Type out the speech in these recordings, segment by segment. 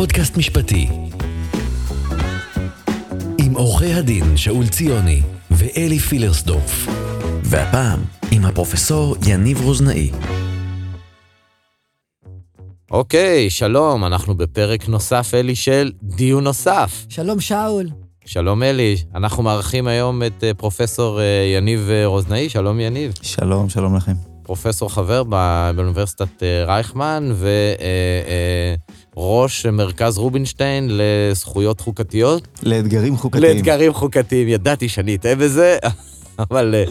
פודקאסט משפטי. עם עורכי הדין שאול ציוני ואלי פילרסדורף. והפעם עם הפרופסור יניב רוזנאי. אוקיי, שלום, אנחנו בפרק נוסף, אלי, של דיון נוסף. שלום, שאול. שלום, אלי. אנחנו מארחים היום את אה, פרופסור אה, יניב אה, רוזנאי. שלום, יניב. שלום, שלום לכם. פרופסור חבר באוניברסיטת אה, רייכמן וראש מרכז רובינשטיין לזכויות חוקתיות. לאתגרים חוקתיים. לאתגרים חוקתיים, ידעתי שאני אטעה בזה, אבל אה,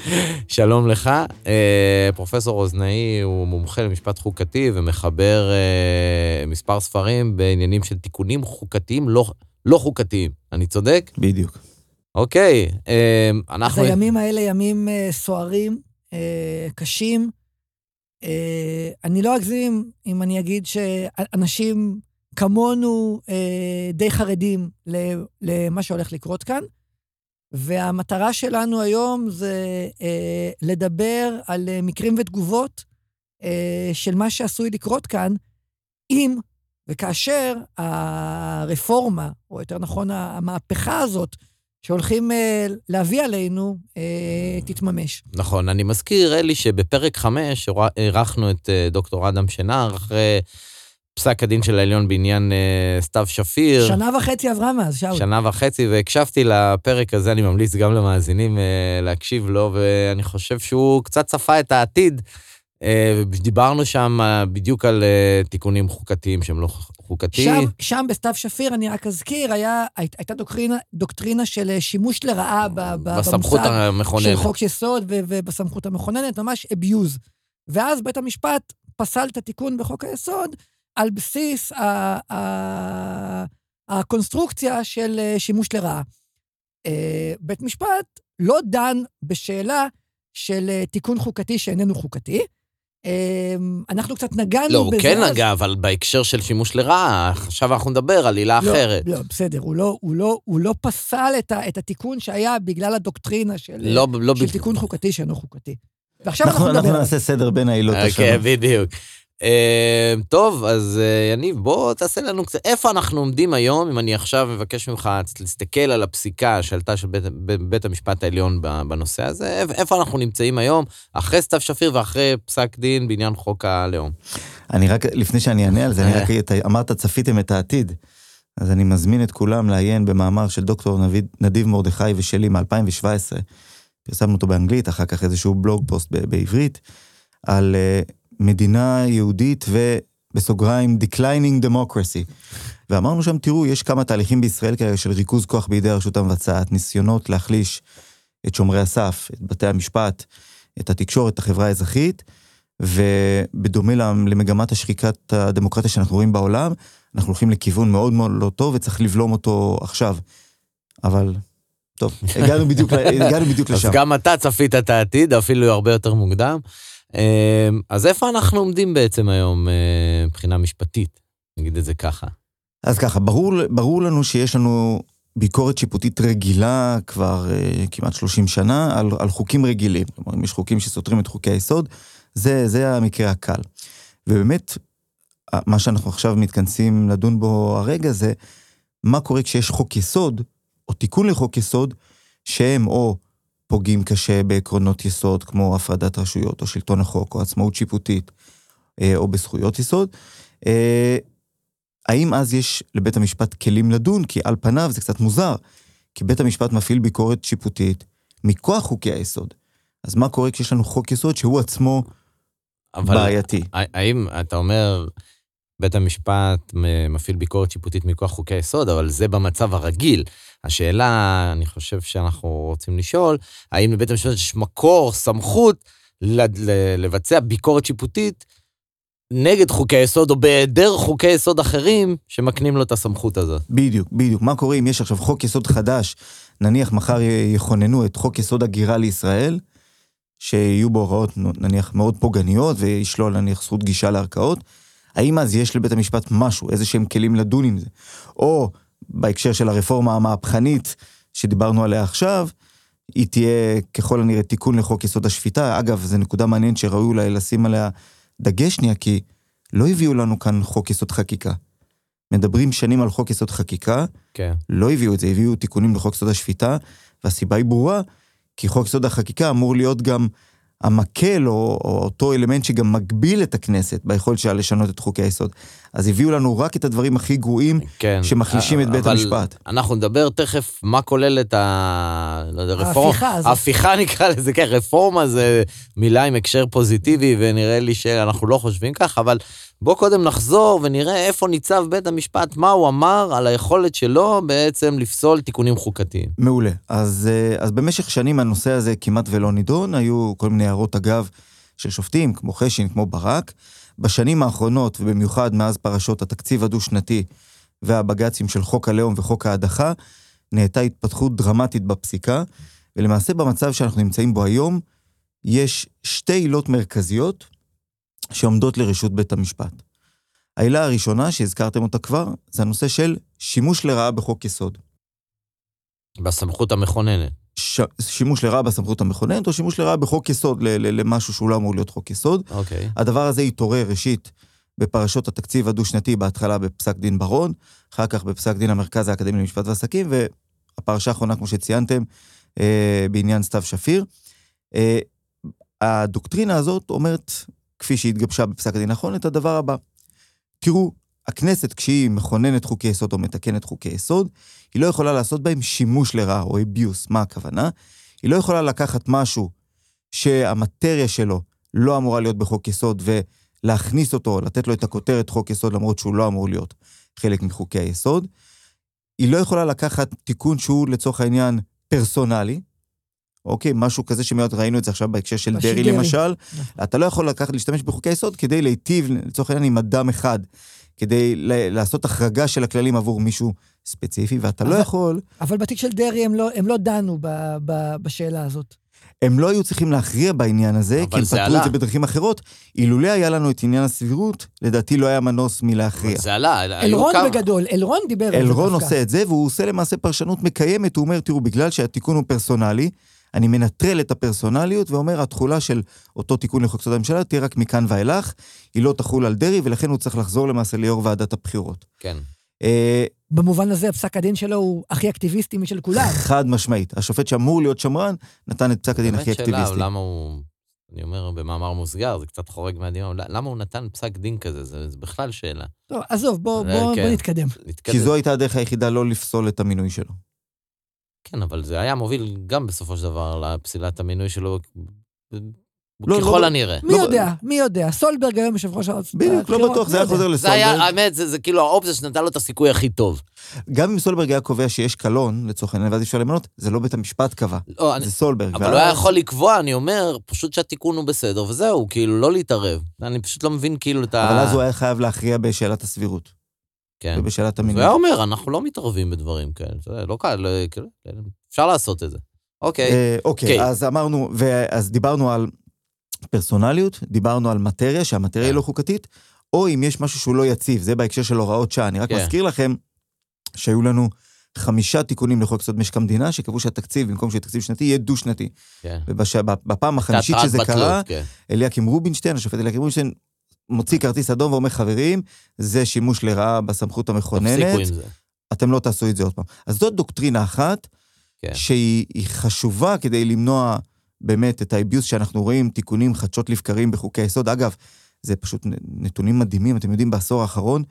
שלום לך. אה, פרופסור רוזנאי הוא מומחה למשפט חוקתי ומחבר אה, מספר ספרים בעניינים של תיקונים חוקתיים לא, לא חוקתיים. אני צודק? בדיוק. אוקיי, אה, אז אנחנו... הימים האלה ימים סוערים, קשים. אני לא אגזים אם אני אגיד שאנשים כמונו אה, די חרדים למה שהולך לקרות כאן, והמטרה שלנו היום זה אה, לדבר על אה, מקרים ותגובות אה, של מה שעשוי לקרות כאן, אם וכאשר הרפורמה, או יותר נכון, המהפכה הזאת, שהולכים אה, להביא עלינו, אה, תתממש. נכון, אני מזכיר, אלי, שבפרק 5 אירחנו את אה, דוקטור אדם שנער אחרי פסק הדין של העליון בעניין אה, סתיו שפיר. שנה וחצי עברה מאז, שאול. שנה וחצי, והקשבתי לפרק הזה, אני ממליץ גם למאזינים אה, להקשיב לו, ואני חושב שהוא קצת צפה את העתיד. אה, דיברנו שם אה, בדיוק על אה, תיקונים חוקתיים שהם לא חוקתיים. שם, שם בסתיו שפיר, אני רק אזכיר, היה, הי- הייתה דוקטרינה, דוקטרינה של אה, שימוש לרעה ב, ב, בסמכות המכוננת. של חוק יסוד ו- ובסמכות המכוננת, ממש abuse. ואז בית המשפט פסל את התיקון בחוק היסוד על בסיס ה- ה- הקונסטרוקציה של אה, שימוש לרעה. אה, בית משפט לא דן בשאלה של אה, תיקון חוקתי שאיננו חוקתי. אנחנו קצת נגענו בזה לא, הוא כן אז. נגע, אבל בהקשר של שימוש לרעה, עכשיו אנחנו נדבר על עילה לא, אחרת. לא, בסדר, הוא לא, הוא לא, הוא לא פסל את, ה, את התיקון שהיה בגלל הדוקטרינה של, לא, לא של ב- תיקון חוקתי שאינו חוקתי. ועכשיו אנחנו, אנחנו, נדבר אנחנו. נעשה סדר בין העילות כן, השונות. בדיוק. אה, טוב, אז אה, יניב, בוא תעשה לנו קצת, איפה אנחנו עומדים היום, אם אני עכשיו מבקש ממך להסתכל על הפסיקה שעלתה של בית, בית, המשפט העליון בנושא הזה, איפ- איפה אנחנו נמצאים היום, אחרי סתיו שפיר ואחרי פסק דין בעניין חוק הלאום. אני רק, לפני שאני אענה על זה, אני רק, אתה אמרת, צפיתם את העתיד. אז אני מזמין את כולם לעיין במאמר של דוקטור נביד, נדיב מרדכי ושלי מ-2017. פרסמנו אותו באנגלית, אחר כך איזשהו בלוג פוסט בעברית, על uh, מדינה יהודית ובסוגריים Declining Democracy. ואמרנו שם, תראו, יש כמה תהליכים בישראל כרגע של ריכוז כוח בידי הרשות המבצעת, ניסיונות להחליש את שומרי הסף, את בתי המשפט, את התקשורת, את החברה האזרחית, ובדומה למ- למגמת השחיקת הדמוקרטיה שאנחנו רואים בעולם, אנחנו הולכים לכיוון מאוד מאוד לא טוב וצריך לבלום אותו עכשיו. אבל, טוב, הגענו בדיוק, הגענו בדיוק אז לשם. גם אתה צפית את העתיד, אפילו הרבה יותר מוקדם. אה, אז איפה אנחנו עומדים בעצם היום אה, מבחינה משפטית, נגיד את זה ככה. אז ככה, ברור, ברור לנו שיש לנו ביקורת שיפוטית רגילה כבר uh, כמעט 30 שנה על, על חוקים רגילים. כלומר, אם יש חוקים שסותרים את חוקי היסוד, זה, זה המקרה הקל. ובאמת, מה שאנחנו עכשיו מתכנסים לדון בו הרגע זה, מה קורה כשיש חוק יסוד, או תיקון לחוק יסוד, שהם או פוגעים קשה בעקרונות יסוד, כמו הפרדת רשויות, או שלטון החוק, או עצמאות שיפוטית, אה, או בזכויות יסוד, אה, האם אז יש לבית המשפט כלים לדון? כי על פניו זה קצת מוזר, כי בית המשפט מפעיל ביקורת שיפוטית מכוח חוקי היסוד. אז מה קורה כשיש לנו חוק יסוד שהוא עצמו אבל בעייתי? האם אתה אומר, בית המשפט מפעיל ביקורת שיפוטית מכוח חוקי היסוד, אבל זה במצב הרגיל. השאלה, אני חושב שאנחנו רוצים לשאול, האם לבית המשפט יש מקור, סמכות, לבצע ביקורת שיפוטית נגד חוקי היסוד, או בהיעדר חוקי יסוד אחרים שמקנים לו את הסמכות הזאת. בדיוק, בדיוק. מה קורה אם יש עכשיו חוק יסוד חדש, נניח מחר יכוננו את חוק יסוד הגירה לישראל, שיהיו בו הוראות נניח מאוד פוגעניות וישלול נניח זכות גישה לערכאות, האם אז יש לבית המשפט משהו, איזה שהם כלים לדון עם זה? או בהקשר של הרפורמה המהפכנית שדיברנו עליה עכשיו, היא תהיה ככל הנראה תיקון לחוק יסוד השפיטה. אגב, זו נקודה מעניינת שראוי אולי לשים עליה דגש שנייה, כי לא הביאו לנו כאן חוק יסוד חקיקה. מדברים שנים על חוק יסוד חקיקה, כן. לא הביאו את זה, הביאו תיקונים לחוק יסוד השפיטה, והסיבה היא ברורה, כי חוק יסוד החקיקה אמור להיות גם המקל, או, או אותו אלמנט שגם מגביל את הכנסת ביכולת שלה לשנות את חוקי היסוד. אז הביאו לנו רק את הדברים הכי גרועים כן. שמחלישים את בית אבל המשפט. אנחנו נדבר תכף מה כולל את ה... לא יודע, רפורמה. ההפיכה הזאת. ההפיכה נקרא לזה, כן, רפורמה זה מילה עם הקשר פוזיטיבי, ונראה לי שאנחנו לא חושבים כך, אבל בוא קודם נחזור ונראה איפה ניצב בית המשפט, מה הוא אמר על היכולת שלו בעצם לפסול תיקונים חוקתיים. מעולה. אז, אה, אז במשך שנים הנושא הזה כמעט ולא נידון, היו כל מיני הערות אגב של שופטים, כמו חשין, כמו ברק. בשנים האחרונות, ובמיוחד מאז פרשות התקציב הדו-שנתי והבג"צים של חוק הלאום וחוק ההדחה, נהייתה התפתחות דרמטית בפסיקה, ולמעשה במצב שאנחנו נמצאים בו היום, יש שתי עילות מרכזיות שעומדות לרשות בית המשפט. העילה הראשונה, שהזכרתם אותה כבר, זה הנושא של שימוש לרעה בחוק יסוד. בסמכות המכוננת. ש... שימוש לרעה בסמכות המכוננת, או שימוש לרעה בחוק יסוד, ל... ל... למשהו שהוא לא אמור להיות חוק יסוד. אוקיי. הדבר הזה התעורר ראשית בפרשות התקציב הדו-שנתי, בהתחלה בפסק דין ברון, אחר כך בפסק דין המרכז האקדמי למשפט ועסקים, והפרשה האחרונה, כמו שציינתם, אה, בעניין סתיו שפיר. אה, הדוקטרינה הזאת אומרת, כפי שהתגבשה בפסק הדין האחרון, את הדבר הבא. תראו, הכנסת, כשהיא מכוננת חוקי יסוד או מתקנת חוקי יסוד, היא לא יכולה לעשות בהם שימוש לרעה או אביוס. מה הכוונה? היא לא יכולה לקחת משהו שהמטריה שלו לא אמורה להיות בחוק יסוד ולהכניס אותו, לתת לו את הכותרת חוק יסוד למרות שהוא לא אמור להיות חלק מחוקי היסוד. היא לא יכולה לקחת תיקון שהוא לצורך העניין פרסונלי, אוקיי, משהו כזה שמאוד ראינו את זה עכשיו בהקשר של דרעי. למשל. נכון. אתה לא יכול לקחת, להשתמש בחוקי היסוד כדי להיטיב לצורך העניין עם אדם אחד, כדי לעשות החרגה של הכללים עבור מישהו ספציפי, ואתה לא אבל- יכול, אבל בתיק של דרעי הם לא, הם לא דנו ב, ב, בשאלה הזאת. הם לא היו צריכים להכריע בעניין הזה, אבל כי הם זה פתרו עלה. את זה בדרכים אחרות. אילולא היה לנו את עניין הסבירות, לדעתי לא היה מנוס מלהכריע. זה עלה, אלרון כמה- בגדול, אלרון דיבר על זה דווקא. אלרון עושה את זה, והוא עושה למעשה פרשנות מקיימת, הוא אומר, תראו, בגלל שהתיקון הוא פרסונלי, אני מנטרל את הפרסונליות ואומר, התחולה של אותו תיקון לחוק יסוד הממשלה תהיה רק מכאן ואילך, היא לא תחול על דרעי, ולכן הוא צריך לחזור למעשה ליו"ר ועדת הבחירות. כן. אה, במובן הזה, פסק הדין שלו הוא הכי אקטיביסטי משל כולם. חד משמעית. השופט שאמור להיות שמרן, נתן את פסק הדין הכי באמת שאלה, אקטיביסטי. למה הוא... אני אומר במאמר מוסגר, זה קצת חורג מהדיון, למה הוא נתן פסק דין כזה? זה, זה בכלל שאלה. טוב, עזוב, בוא, אה, בוא, כן. בוא נתקדם. נתקדם. כי זו הייתה הדרך היחידה לא לפסול את המינוי שלו. כן, אבל זה היה מוביל גם בסופו של דבר לפסילת המינוי שלו, לא, ככל לא- הנראה. מי לא- יודע, מי יודע. סולברג היום יושב ראש הארץ. בדיוק, לא בטוח, זה היה חוזר זה היה, לסולברג. האמת, זה, זה כאילו האופציה שנתן לו את הסיכוי הכי טוב. גם אם סולברג היה קובע שיש קלון, לצורך העניין, ואז אפשר למנות, זה לא בית המשפט קבע, לא, אני, זה סולברג. אבל הוא היה יכול לקבוע, אני אומר, פשוט שהתיקון הוא בסדר, וזהו, כאילו, לא להתערב. אני פשוט לא מבין כאילו את ה... אבל אז הוא היה חייב להכריע בשאלת הסבירות, כן. ובשאלת הוא המינוי. היה אומר, אנחנו לא מתערבים בדברים כאלה, יודע, לא קל, לא, כאילו, אפשר לעשות את זה. אוקיי, אה, אוקיי, אוקיי. אז אמרנו, אז דיברנו על פרסונליות, דיברנו על מטריה, שהמטריה היא כן. לא חוקתית, או אם יש משהו שהוא לא יציב, זה בהקשר של הוראות שעה. אני רק כן. מזכיר לכם שהיו לנו חמישה תיקונים לחוק יסוד משק המדינה, שקבעו שהתקציב, במקום שיהיה תקציב שנתי, יהיה דו-שנתי. כן. ובפעם החמישית שזה בטלות, קרה, כן. אליקים רובינשטיין, השופט אליקים רובינשטיין, מוציא כרטיס אדום ואומר, חברים, זה שימוש לרעה בסמכות המכוננת. אתם לא תעשו את זה עוד פעם. אז זאת דוקטרינה אחת, כן. שהיא היא חשובה כדי למנוע באמת את האביוס שאנחנו רואים, תיקונים חדשות לבקרים בחוקי היסוד. אגב, זה פשוט נתונים מדהימים, אתם יודעים, בעשור האחרון,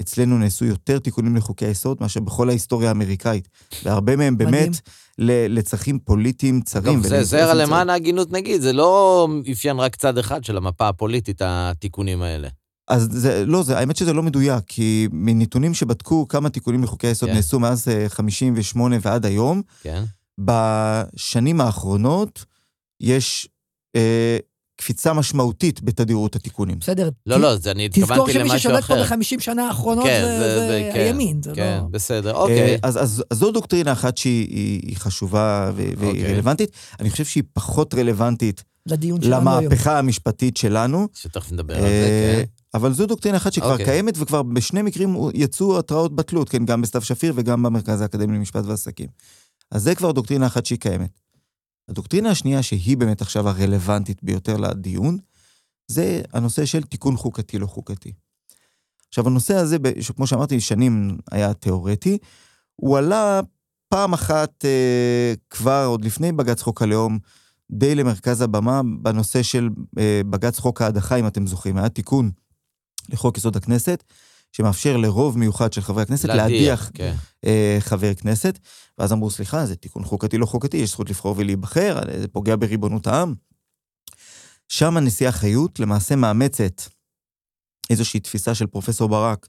אצלנו נעשו יותר תיקונים לחוקי היסוד מאשר בכל ההיסטוריה האמריקאית. והרבה מהם. באמת לצרכים פוליטיים צרים. טוב, זה, צרים. למען ההגינות נגיד, זה לא אפיין רק צד אחד של המפה הפוליטית, התיקונים האלה. אז זה, לא, זה, האמת שזה לא מדויק, כי מנתונים שבדקו כמה תיקונים לחוקי היסוד כן. נעשו מאז אה, 58 ועד היום, כן? בשנים האחרונות יש אה, קפיצה משמעותית בתדירות התיקונים. בסדר. לא, ת- לא, זה אני תזכור התכוונתי שמי למשהו ששולט פה אחר. ב-50 שנה האחרונות כן, זה, זה- זה, זה- כן. הימין, זה כן, לא... בסדר, אה, אוקיי. אז, אז, אז זו דוקטרינה אחת שהיא היא, היא חשובה ו- והיא אוקיי. רלוונטית. אני חושב שהיא פחות רלוונטית לדיון שלנו היום. למהפכה המשפטית שלנו. שתכף נדבר על זה, אה, כן. אבל זו דוקטרינה אחת שכבר אוקיי. קיימת, וכבר בשני מקרים יצאו התראות בטלות, כן, גם בסתיו שפיר וגם במרכז האקדמי למשפט ועסקים. אז זה כבר דוקטרינה אחת שהיא קיימת. הדוקטרינה השנייה, שהיא באמת עכשיו הרלוונטית ביותר לדיון, זה הנושא של תיקון חוקתי לא חוקתי. עכשיו, הנושא הזה, כמו שאמרתי, שנים היה תיאורטי, הוא עלה פעם אחת אה, כבר, עוד לפני בג"ץ חוק הלאום, די למרכז הבמה בנושא של אה, בג"ץ חוק ההדחה, אם אתם זוכרים. היה תיקון לחוק יסוד הכנסת, שמאפשר לרוב מיוחד של חברי הכנסת להדיח כן. אה, חבר כנסת, ואז אמרו, סליחה, זה תיקון חוקתי לא חוקתי, יש זכות לבחור ולהיבחר, זה פוגע בריבונות העם. שם הנשיאה חיות למעשה מאמצת איזושהי תפיסה של פרופסור ברק,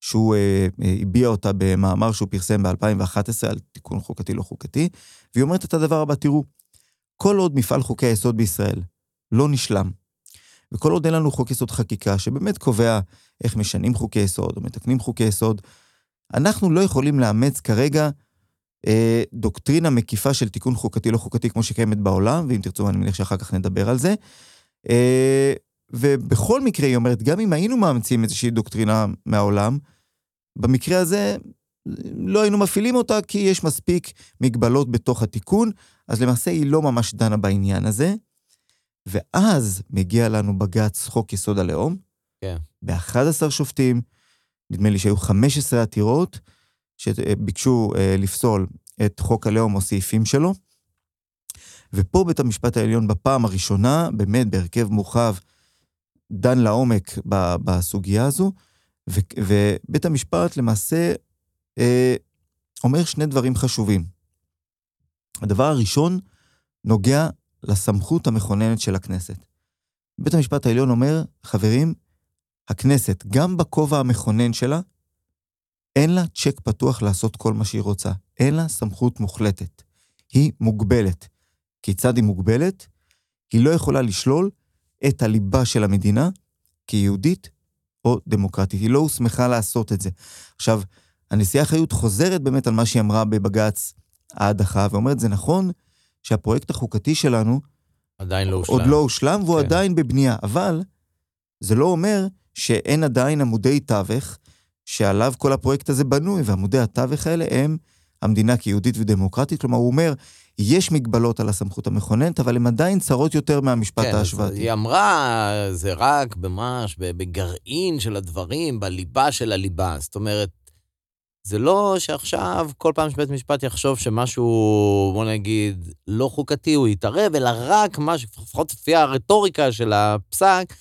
שהוא אה, אה, הביע אותה במאמר שהוא פרסם ב-2011 על תיקון חוקתי לא חוקתי, והיא אומרת את הדבר הבא, תראו, כל עוד מפעל חוקי היסוד בישראל לא נשלם, וכל עוד אין לנו חוק יסוד חקיקה שבאמת קובע איך משנים חוקי יסוד או מתקנים חוקי יסוד, אנחנו לא יכולים לאמץ כרגע אה, דוקטרינה מקיפה של תיקון חוקתי לא חוקתי כמו שקיימת בעולם, ואם תרצו אני מניח שאחר כך נדבר על זה. אה, ובכל מקרה, היא אומרת, גם אם היינו מאמצים איזושהי דוקטרינה מהעולם, במקרה הזה לא היינו מפעילים אותה כי יש מספיק מגבלות בתוך התיקון, אז למעשה היא לא ממש דנה בעניין הזה. ואז מגיע לנו בג"ץ חוק יסוד הלאום, כן. ב-11 שופטים, נדמה לי שהיו 15 עתירות שביקשו אה, לפסול את חוק הלאום או סעיפים שלו. ופה בית המשפט העליון בפעם הראשונה, באמת בהרכב מורחב, דן לעומק בסוגיה הזו, ו, ובית המשפט למעשה אה, אומר שני דברים חשובים. הדבר הראשון נוגע לסמכות המכוננת של הכנסת. בית המשפט העליון אומר, חברים, הכנסת, גם בכובע המכונן שלה, אין לה צ'ק פתוח לעשות כל מה שהיא רוצה. אין לה סמכות מוחלטת. היא מוגבלת. כיצד היא מוגבלת? היא לא יכולה לשלול את הליבה של המדינה כיהודית או דמוקרטית. היא לא הוסמכה לעשות את זה. עכשיו, הנשיאה חיות חוזרת באמת על מה שהיא אמרה בבג"ץ ההדחה, ואומרת, זה נכון שהפרויקט החוקתי שלנו עדיין לא הושלם. עוד לא הושלם, והוא כן. עדיין בבנייה, אבל זה לא אומר שאין עדיין עמודי תווך שעליו כל הפרויקט הזה בנוי, ועמודי התווך האלה הם המדינה כיהודית ודמוקרטית. כלומר, הוא אומר, יש מגבלות על הסמכות המכוננת, אבל הן עדיין צרות יותר מהמשפט כן, ההשוואתי. היא אמרה, זה רק ממש בגרעין של הדברים, בליבה של הליבה. זאת אומרת, זה לא שעכשיו כל פעם שבית משפט יחשוב שמשהו, בוא נגיד, לא חוקתי, הוא יתערב, אלא רק משהו, לפחות לפי הרטוריקה של הפסק,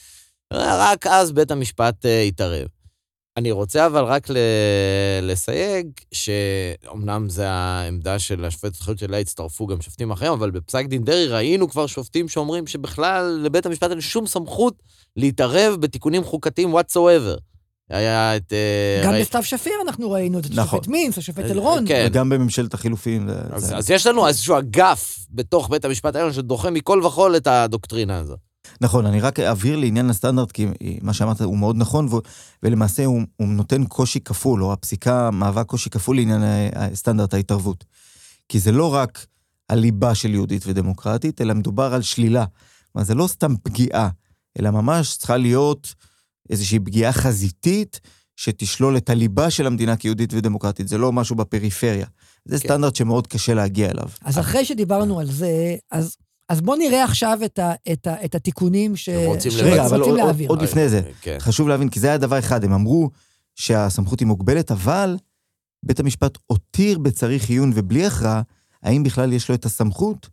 רק אז בית המשפט אה, יתערב. אני רוצה אבל רק לסייג, שאומנם זו העמדה של השופטת חיות שלה הצטרפו גם שופטים אחרים, אבל בפסק דין דרעי ראינו כבר שופטים שאומרים שבכלל לבית המשפט אין שום סמכות להתערב בתיקונים חוקתיים whatsoever. היה את... אה, גם ראי... בסתיו שפיר אנחנו ראינו את נכון. השופט מינץ, השופט אה, אלרון. כן. וגם בממשלת החילופים. אז, זה... אז יש לנו איזשהו אגף בתוך בית המשפט העליון שדוחה מכל וכול את הדוקטרינה הזאת. נכון, אני רק אבהיר לעניין הסטנדרט, כי מה שאמרת הוא מאוד נכון, ו- ולמעשה הוא, הוא נותן קושי כפול, או הפסיקה מהווה קושי כפול לעניין סטנדרט ההתערבות. כי זה לא רק הליבה של יהודית ודמוקרטית, אלא מדובר על שלילה. כלומר, זה לא סתם פגיעה, אלא ממש צריכה להיות איזושהי פגיעה חזיתית שתשלול את הליבה של המדינה כיהודית ודמוקרטית. זה לא משהו בפריפריה. זה כן. סטנדרט שמאוד קשה להגיע אליו. אז אחרי שדיברנו על זה, אז אז בואו נראה עכשיו את, ה, את, ה, את התיקונים ש... רוצים, רגע, אבל עוד, להעביר. עוד לפני זה, כן. חשוב להבין, כי זה היה דבר אחד, הם אמרו שהסמכות היא מוגבלת, אבל בית המשפט הותיר בצריך עיון ובלי הכרעה, האם בכלל יש לו את הסמכות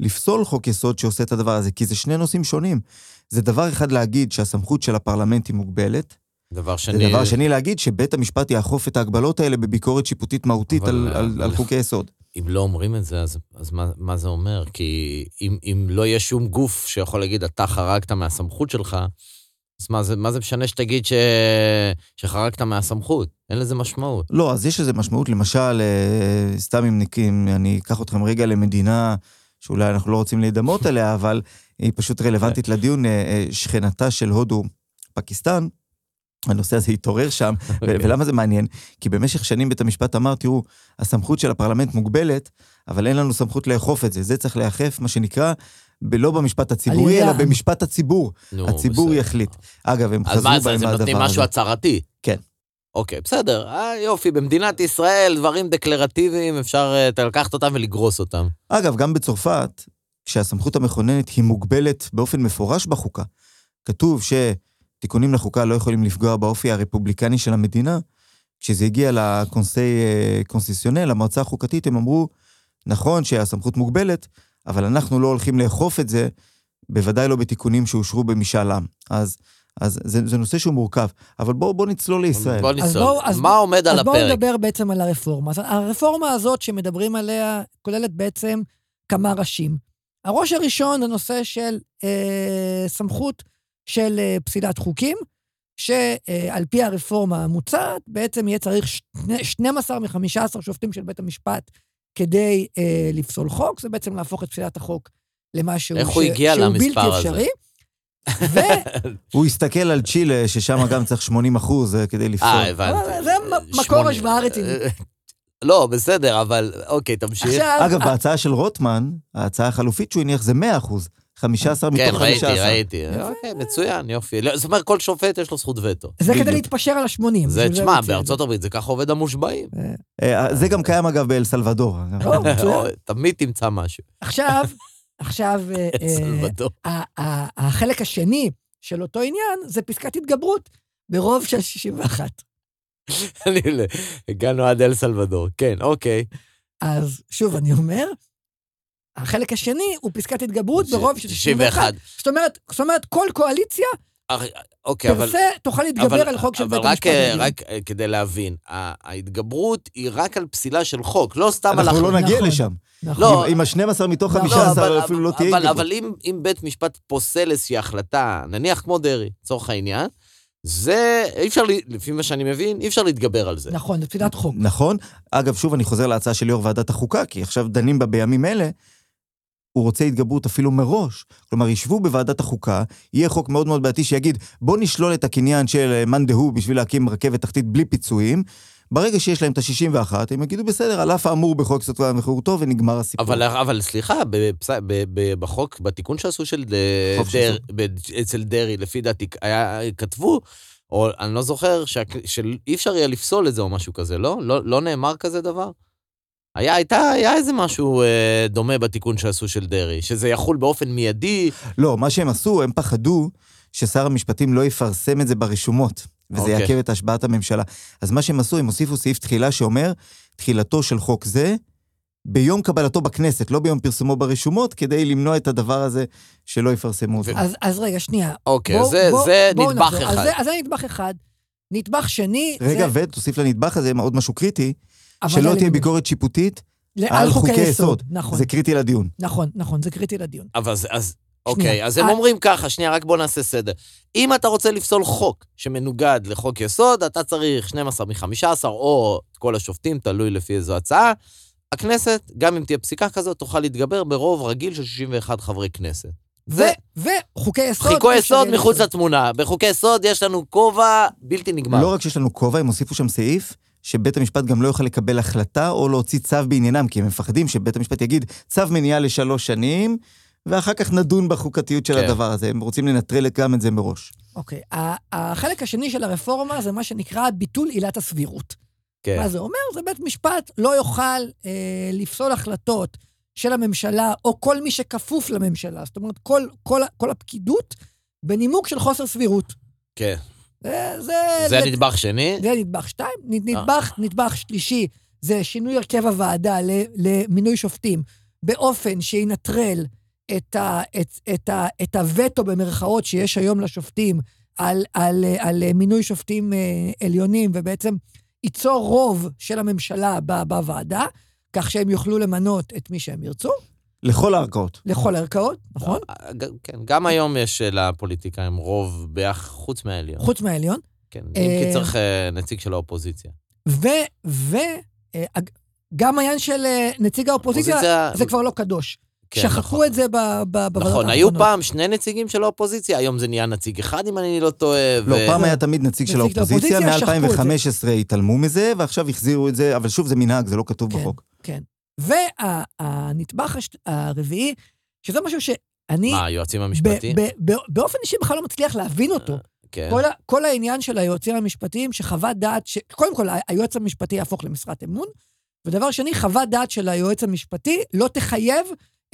לפסול חוק יסוד שעושה את הדבר הזה, כי זה שני נושאים שונים. זה דבר אחד להגיד שהסמכות של הפרלמנט היא מוגבלת, דבר שני... זה דבר שני להגיד שבית המשפט יאכוף את ההגבלות האלה בביקורת שיפוטית מהותית על, על, על חוקי יסוד. אם לא אומרים את זה, אז, אז מה, מה זה אומר? כי אם, אם לא יהיה שום גוף שיכול להגיד, אתה חרגת מהסמכות שלך, אז מה זה, מה זה משנה שתגיד ש... שחרגת מהסמכות? אין לזה משמעות. לא, אז יש לזה משמעות. למשל, אה, סתם אם נקים, אני אקח אתכם רגע למדינה שאולי אנחנו לא רוצים להידמות עליה, אבל היא פשוט רלוונטית לדיון, אה, אה, שכנתה של הודו, פקיסטן, הנושא הזה התעורר שם, okay. אוקיי. ולמה זה מעניין? כי במשך שנים בית המשפט אמר, תראו, הסמכות של הפרלמנט מוגבלת, אבל אין לנו סמכות לאכוף את זה. זה צריך להיאכף, מה שנקרא, לא במשפט הציבורי, אלא במשפט הציבור. נו, הציבור בסדר. יחליט. אגב, הם חזרו בהם מהדבר הזה. אז מה זה, הם נותנים משהו הצהרתי? כן. אוקיי, בסדר, אה, יופי, במדינת ישראל דברים דקלרטיביים, אפשר uh, לקחת אותם ולגרוס אותם. אגב, גם בצרפת, כשהסמכות המכוננת היא מוגבלת באופן מפורש בחוקה, כתוב ש... תיקונים לחוקה לא יכולים לפגוע באופי הרפובליקני של המדינה. כשזה הגיע לקונסי אה, קונסיסיונל, למועצה החוקתית, הם אמרו, נכון שהסמכות מוגבלת, אבל אנחנו לא הולכים לאכוף את זה, בוודאי לא בתיקונים שאושרו במשאל עם. אז, אז זה, זה נושא שהוא מורכב. אבל בואו בוא נצלול לישראל. בוא אז נצלול. בואו- אז מה בואו- עומד על אז בואו הפרק? נדבר בעצם על הרפורמה. אז הרפורמה הזאת שמדברים עליה כוללת בעצם כמה ראשים. הראש הראשון זה נושא של אה, סמכות של אה, פסילת חוקים, שעל פי הרפורמה המוצעת, בעצם יהיה צריך שני- 12 מ-15 שופטים של בית המשפט כדי אה, לפסול חוק, זה בעצם להפוך את פסילת החוק למשהו איך הוא הגיע שהוא למספר בלתי הזה? אפשרי. ו... הוא הסתכל על צ'ילה, ששם גם צריך 80 אחוז אה, כדי לפסול. אה, הבנתי. זה מקור השוואה רציני. לא, בסדר, אבל אוקיי, תמשיך. עכשיו, אגב, בהצעה של רוטמן, ההצעה החלופית שהוא הניח זה 100 אחוז. 15 כן, מתוך ראיתי, 15. ראיתי. אוקיי, מצוין, יופי. לא, זאת אומרת, כל שופט יש לו זכות וטו. זה כדי. להתפשר על ה-80. זה, תשמע, בארצות הברית זה ככה עובד המושבעים. אה, זה גם קיים אגב באל סלבדור. או, מצוין. תמיד תמצא משהו. עכשיו, עכשיו, אה, אה, החלק השני של אותו עניין זה פסקת התגברות ברוב של 61. אני- הגענו עד אל סלבדור. כן, אוקיי. אז שוב, אני אומר, החלק השני הוא פסקת התגברות ברוב של 61. 61. זאת אומרת, זאת אומרת, כל קואליציה אוקיי, אבל... פרסה תוכל להתגבר אבל- על חוק של אבל בית רק, המשפט. העליון. רק אה, כדי להבין, ההתגברות היא רק על פסילה של חוק, לא סתם על... אנחנו לא. נגיע נכון. לשם. נכון. לא, עם ה-12 מתוך לא, 15 אבל- אפילו לא תהיה אבל, התגברות. אבל אם, אם בית משפט פוסל איזושהי החלטה, נניח כמו דרעי, לצורך העניין, זה, אי אפשר, לפי מה שאני מבין, אי אפשר להתגבר על זה. נכון, זה פסילת חוק. נכון. אגב, שוב, אני חוזר להצעה של יו"ר ועדת החוקה, כי עכשיו דנים בה בימים אלה. הוא רוצה התגברות אפילו מראש. כלומר, ישבו בוועדת החוקה, יהיה חוק מאוד מאוד בעייתי שיגיד, בוא נשלול את הקניין של אה, מאן דהוא בשביל להקים רכבת תחתית בלי פיצויים. ברגע שיש להם את ה-61, הם יגידו, בסדר, על אף האמור בחוק כבוד וחירותו, ונגמר הסיפור. אבל, אבל סליחה, בפס... ב, ב, בחוק, בתיקון שעשו של חופש דר. ב, אצל דרעי, לפי דעתי, היה, כתבו, או אני לא זוכר, שה, שאי אפשר יהיה לפסול את זה או משהו כזה, לא? לא, לא נאמר כזה דבר? היה, הייתה, היה איזה משהו אה, דומה בתיקון שעשו של דרעי, שזה יחול באופן מיידי. לא, מה שהם עשו, הם פחדו ששר המשפטים לא יפרסם את זה ברשומות, וזה אוקיי. יעכב את השבעת הממשלה. אז מה שהם עשו, הם הוסיפו סעיף תחילה שאומר, תחילתו של חוק זה ביום קבלתו בכנסת, לא ביום פרסומו ברשומות, כדי למנוע את הדבר הזה שלא יפרסמו אותו. אז, אז רגע, שנייה. אוקיי, בואו- זה, בואו- זה בואו נדבך נחזור. אחד. אז זה, אז זה נדבך אחד. נדבך שני, רגע, זה... ותוסיף לנדבך הזה עוד משהו קריטי, שלא תהיה. ביקורת שיפוטית על חוקי יסוד. נכון, זה קריטי לדיון. נכון, נכון, זה קריטי לדיון. אבל אז, אז אוקיי, אז הם אה- אומרים ככה, שנייה, רק בוא נעשה סדר. אם אתה רוצה לפסול חוק שמנוגד לחוק יסוד, אתה צריך 12 מ-15, או את כל השופטים, תלוי לפי איזו הצעה. הכנסת, גם אם תהיה פסיקה כזאת, תוכל להתגבר ברוב רגיל של 61 חברי כנסת. ו- ו- וחוקי יסוד... חיקוי יסוד מחוץ. לתמונה. בחוקי יסוד יש לנו כובע בלתי נגמר. לא רק שיש לנו כובע, הם הוסיפו שם סעיף שבית המשפט גם לא יוכל לקבל החלטה או להוציא צו בעניינם, כי הם מפחדים שבית המשפט יגיד צו מניעה לשלוש שנים, ואחר כך נדון בחוקתיות של כן. הדבר הזה. הם רוצים לנטרל גם את זה מראש. אוקיי, החלק השני של הרפורמה זה מה שנקרא ביטול עילת הסבירות. כן. מה זה אומר? זה בית משפט לא יוכל אה, לפסול החלטות של הממשלה, או כל מי שכפוף לממשלה. זאת אומרת, כל, כל, כל הפקידות, בנימוק של חוסר סבירות. כן. זה... זה, זה נדבך שני. זה נדבך שתיים. אה. נדבך, נדבך שלישי זה שינוי הרכב הוועדה למינוי שופטים באופן שינטרל את, ה, את, את, ה, את הווטו במרכאות שיש היום לשופטים על, על, על מינוי שופטים אה, עליונים, ובעצם ייצור רוב של הממשלה בוועדה, כך שהם יוכלו למנות את מי שהם ירצו, לכל הערכאות. לכל הערכאות, נכון? אה, ג- כן, גם היום יש אה, לפוליטיקאים רוב ביח, חוץ מהעליון. חוץ מהעליון. כן, אם אה, כי צריך אה, נציג של האופוזיציה. ו... ו אה, גם העניין של אה, נציג האופוזיציה, אופוזיציה- זה כבר לא קדוש. כן, שכחו נכון. את זה בוועדות האחרונות. נכון, היו פעם שני נציגים של האופוזיציה, היום זה נהיה נציג אחד, אם אני לא טואה. לא, ו- פעם היה תמיד נציג של נציג של האופוזיציה, האופוזיציה, שכחו את זה. מ-2015 התעלמו מזה, ועכשיו החזירו את זה, אבל שוב, זה מנהג, זה לא כתוב כן. בחוק. כן. והנדבך הש- הרביעי, שזה משהו שאני מה, היועצים המשפטיים? ב- ב- באופן אישי בכלל לא מצליח להבין אותו. כן. כל, כל העניין של היועצים המשפטיים, שחוות דעת, ש... קודם כל, היועץ המשפטי יהפוך למשרת אמון, ודבר שני, חוות דעת של היועץ המשפטי לא תחייב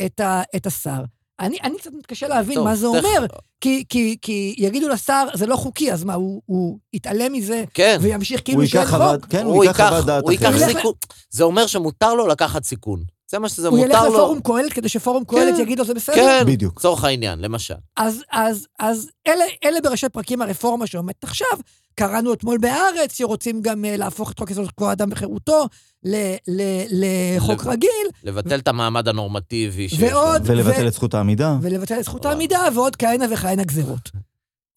את, ה... את השר. אני, אני קצת מתקשה להבין טוב, מה זה תכף- אומר, כי, כי, כי יגידו לשר, זה לא חוקי, אז מה, הוא, הוא יתעלם מזה כן. וימשיך כאילו הוא שאין חוק? כן, הוא ייקח חוות דעת הוא ייקח אחרת. הוא. זה אומר שמותר לו לקחת סיכון. זה מה שזה, הוא ילך מותר לו. לפורום קהלת כדי שפורום קהלת כן, יגיד לו זה בסדר? כן, בדיוק. לצורך העניין, למשל. אז, אז, אז אלה, אלה בראשי פרקים הרפורמה שעומדת עכשיו. קראנו אתמול בהארץ שרוצים גם uh, להפוך את חוק יסוד כבוד האדם וחירותו ל- ל- לחוק לב- רגיל, לבטל את המעמד הנורמטיבי שיש לו. ולבטל ו- את זכות העמידה. ולבטל את זכות. העמידה ועוד כהנה וכהנה גזירות.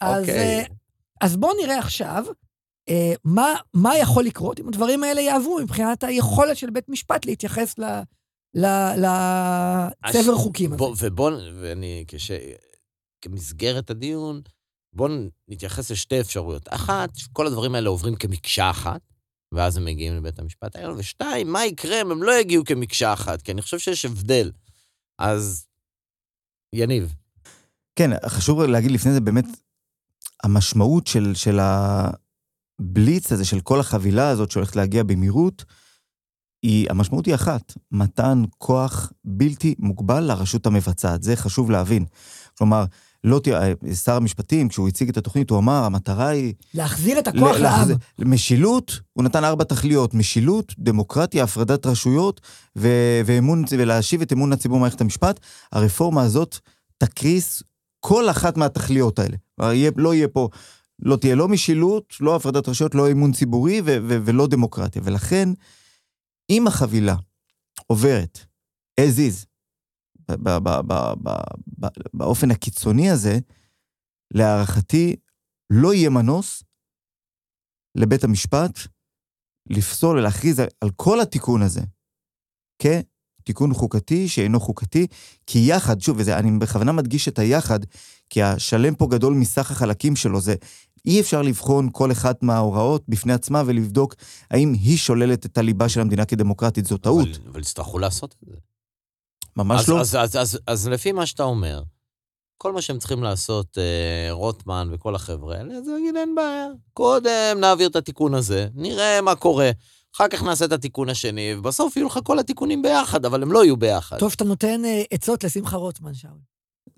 אז, אוקיי. אה, אז בואו נראה עכשיו אה, מה, מה יכול לקרות אם הדברים האלה יעברו מבחינת היכולת של בית משפט להתייחס ל- ל- לצבר הש- חוקים הזה. בוא, ובוא, ואני, כש... כמסגרת הדיון, בואו נתייחס לשתי אפשרויות. אחת, כל הדברים האלה עוברים כמקשה אחת, ואז הם מגיעים לבית המשפט העליון, ושתיים, מה יקרה אם הם לא יגיעו כמקשה אחת? כי אני חושב שיש הבדל. אז, יניב, כן, חשוב להגיד לפני זה באמת, המשמעות של, של הבליץ הזה, של כל החבילה הזאת שהולכת להגיע במהירות, היא, המשמעות היא אחת, מתן כוח בלתי מוגבל לרשות המבצעת. זה חשוב להבין. כלומר, לא תהיה, שר המשפטים, כשהוא הציג את התוכנית, הוא אמר, המטרה היא... להחזיר את הכוח לעם. משילות, הוא נתן ארבע תכליות, משילות, דמוקרטיה, הפרדת רשויות ו- ואמון, ולהשיב את אמון הציבור במערכת המשפט. הרפורמה הזאת תקריס כל אחת מהתכליות האלה. יהיה, לא יהיה פה, לא תהיה לא משילות, לא הפרדת רשויות, לא אמון ציבורי ו- ו- ולא דמוקרטיה. ולכן, אם החבילה עוברת as is, באופן הקיצוני הזה, להערכתי, לא יהיה מנוס לבית המשפט לפסול ולהכריז על כל התיקון הזה כתיקון חוקתי שאינו חוקתי, כי יחד, שוב, וזה, אני בכוונה מדגיש את היחד, כי השלם פה גדול מסך החלקים שלו, זה אי אפשר לבחון כל אחת מההוראות בפני עצמה ולבדוק האם היא שוללת את הליבה של המדינה כדמוקרטית, זו טעות. אבל, יצטרכו לעשות את זה. ממש אז, לא. אז, אז, אז, אז לפי מה שאתה אומר, כל מה שהם צריכים לעשות, אה, רוטמן וכל החבר'ה האלה, זה להגיד, אין בעיה. קודם נעביר את התיקון הזה, נראה מה קורה, אחר כך נעשה את התיקון השני, ובסוף יהיו לך כל התיקונים ביחד, אבל הם לא יהיו ביחד. טוב שאתה נותן אה, עצות לשמחה רוטמן, שאול.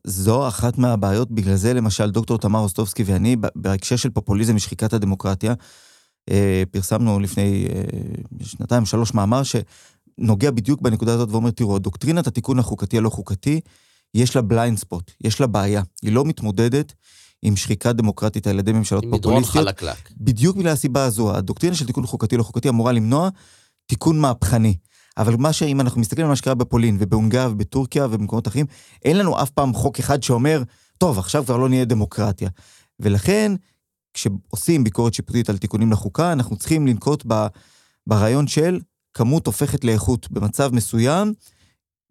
זו אחת מהבעיות, בגלל זה למשל דוקטור תמר רוסטובסקי ואני, בהקשר של פופוליזם ושחיקת הדמוקרטיה, אה, פרסמנו לפני אה, שנתיים, שלוש מאמר שנוגע בדיוק בנקודה הזאת ואומר, תראו, דוקטרינת התיקון החוקתי הלא חוקתי, יש לה בליינד ספוט, יש לה בעיה. היא לא מתמודדת עם שחיקה דמוקרטית על ידי ממשלות עם מדרון פופוליסטיות. חלקלק. בדיוק בגלל הסיבה הזו, הדוקטרינה של תיקון חוקתי לא חוקתי אמורה למנוע תיקון מהפכני. אבל מה שאם אנחנו מסתכלים על מה שקרה בפולין ובהונגריה ובטורקיה ובמקומות אחרים, אין לנו אף פעם חוק אחד שאומר, טוב, עכשיו כבר לא נהיה דמוקרטיה. ולכן, כשעושים ביקורת שיפוטית על תיקונים לחוקה, אנחנו צריכים לנקוט ב, ברעיון של כמות הופכת לאיכות. במצב מסוים,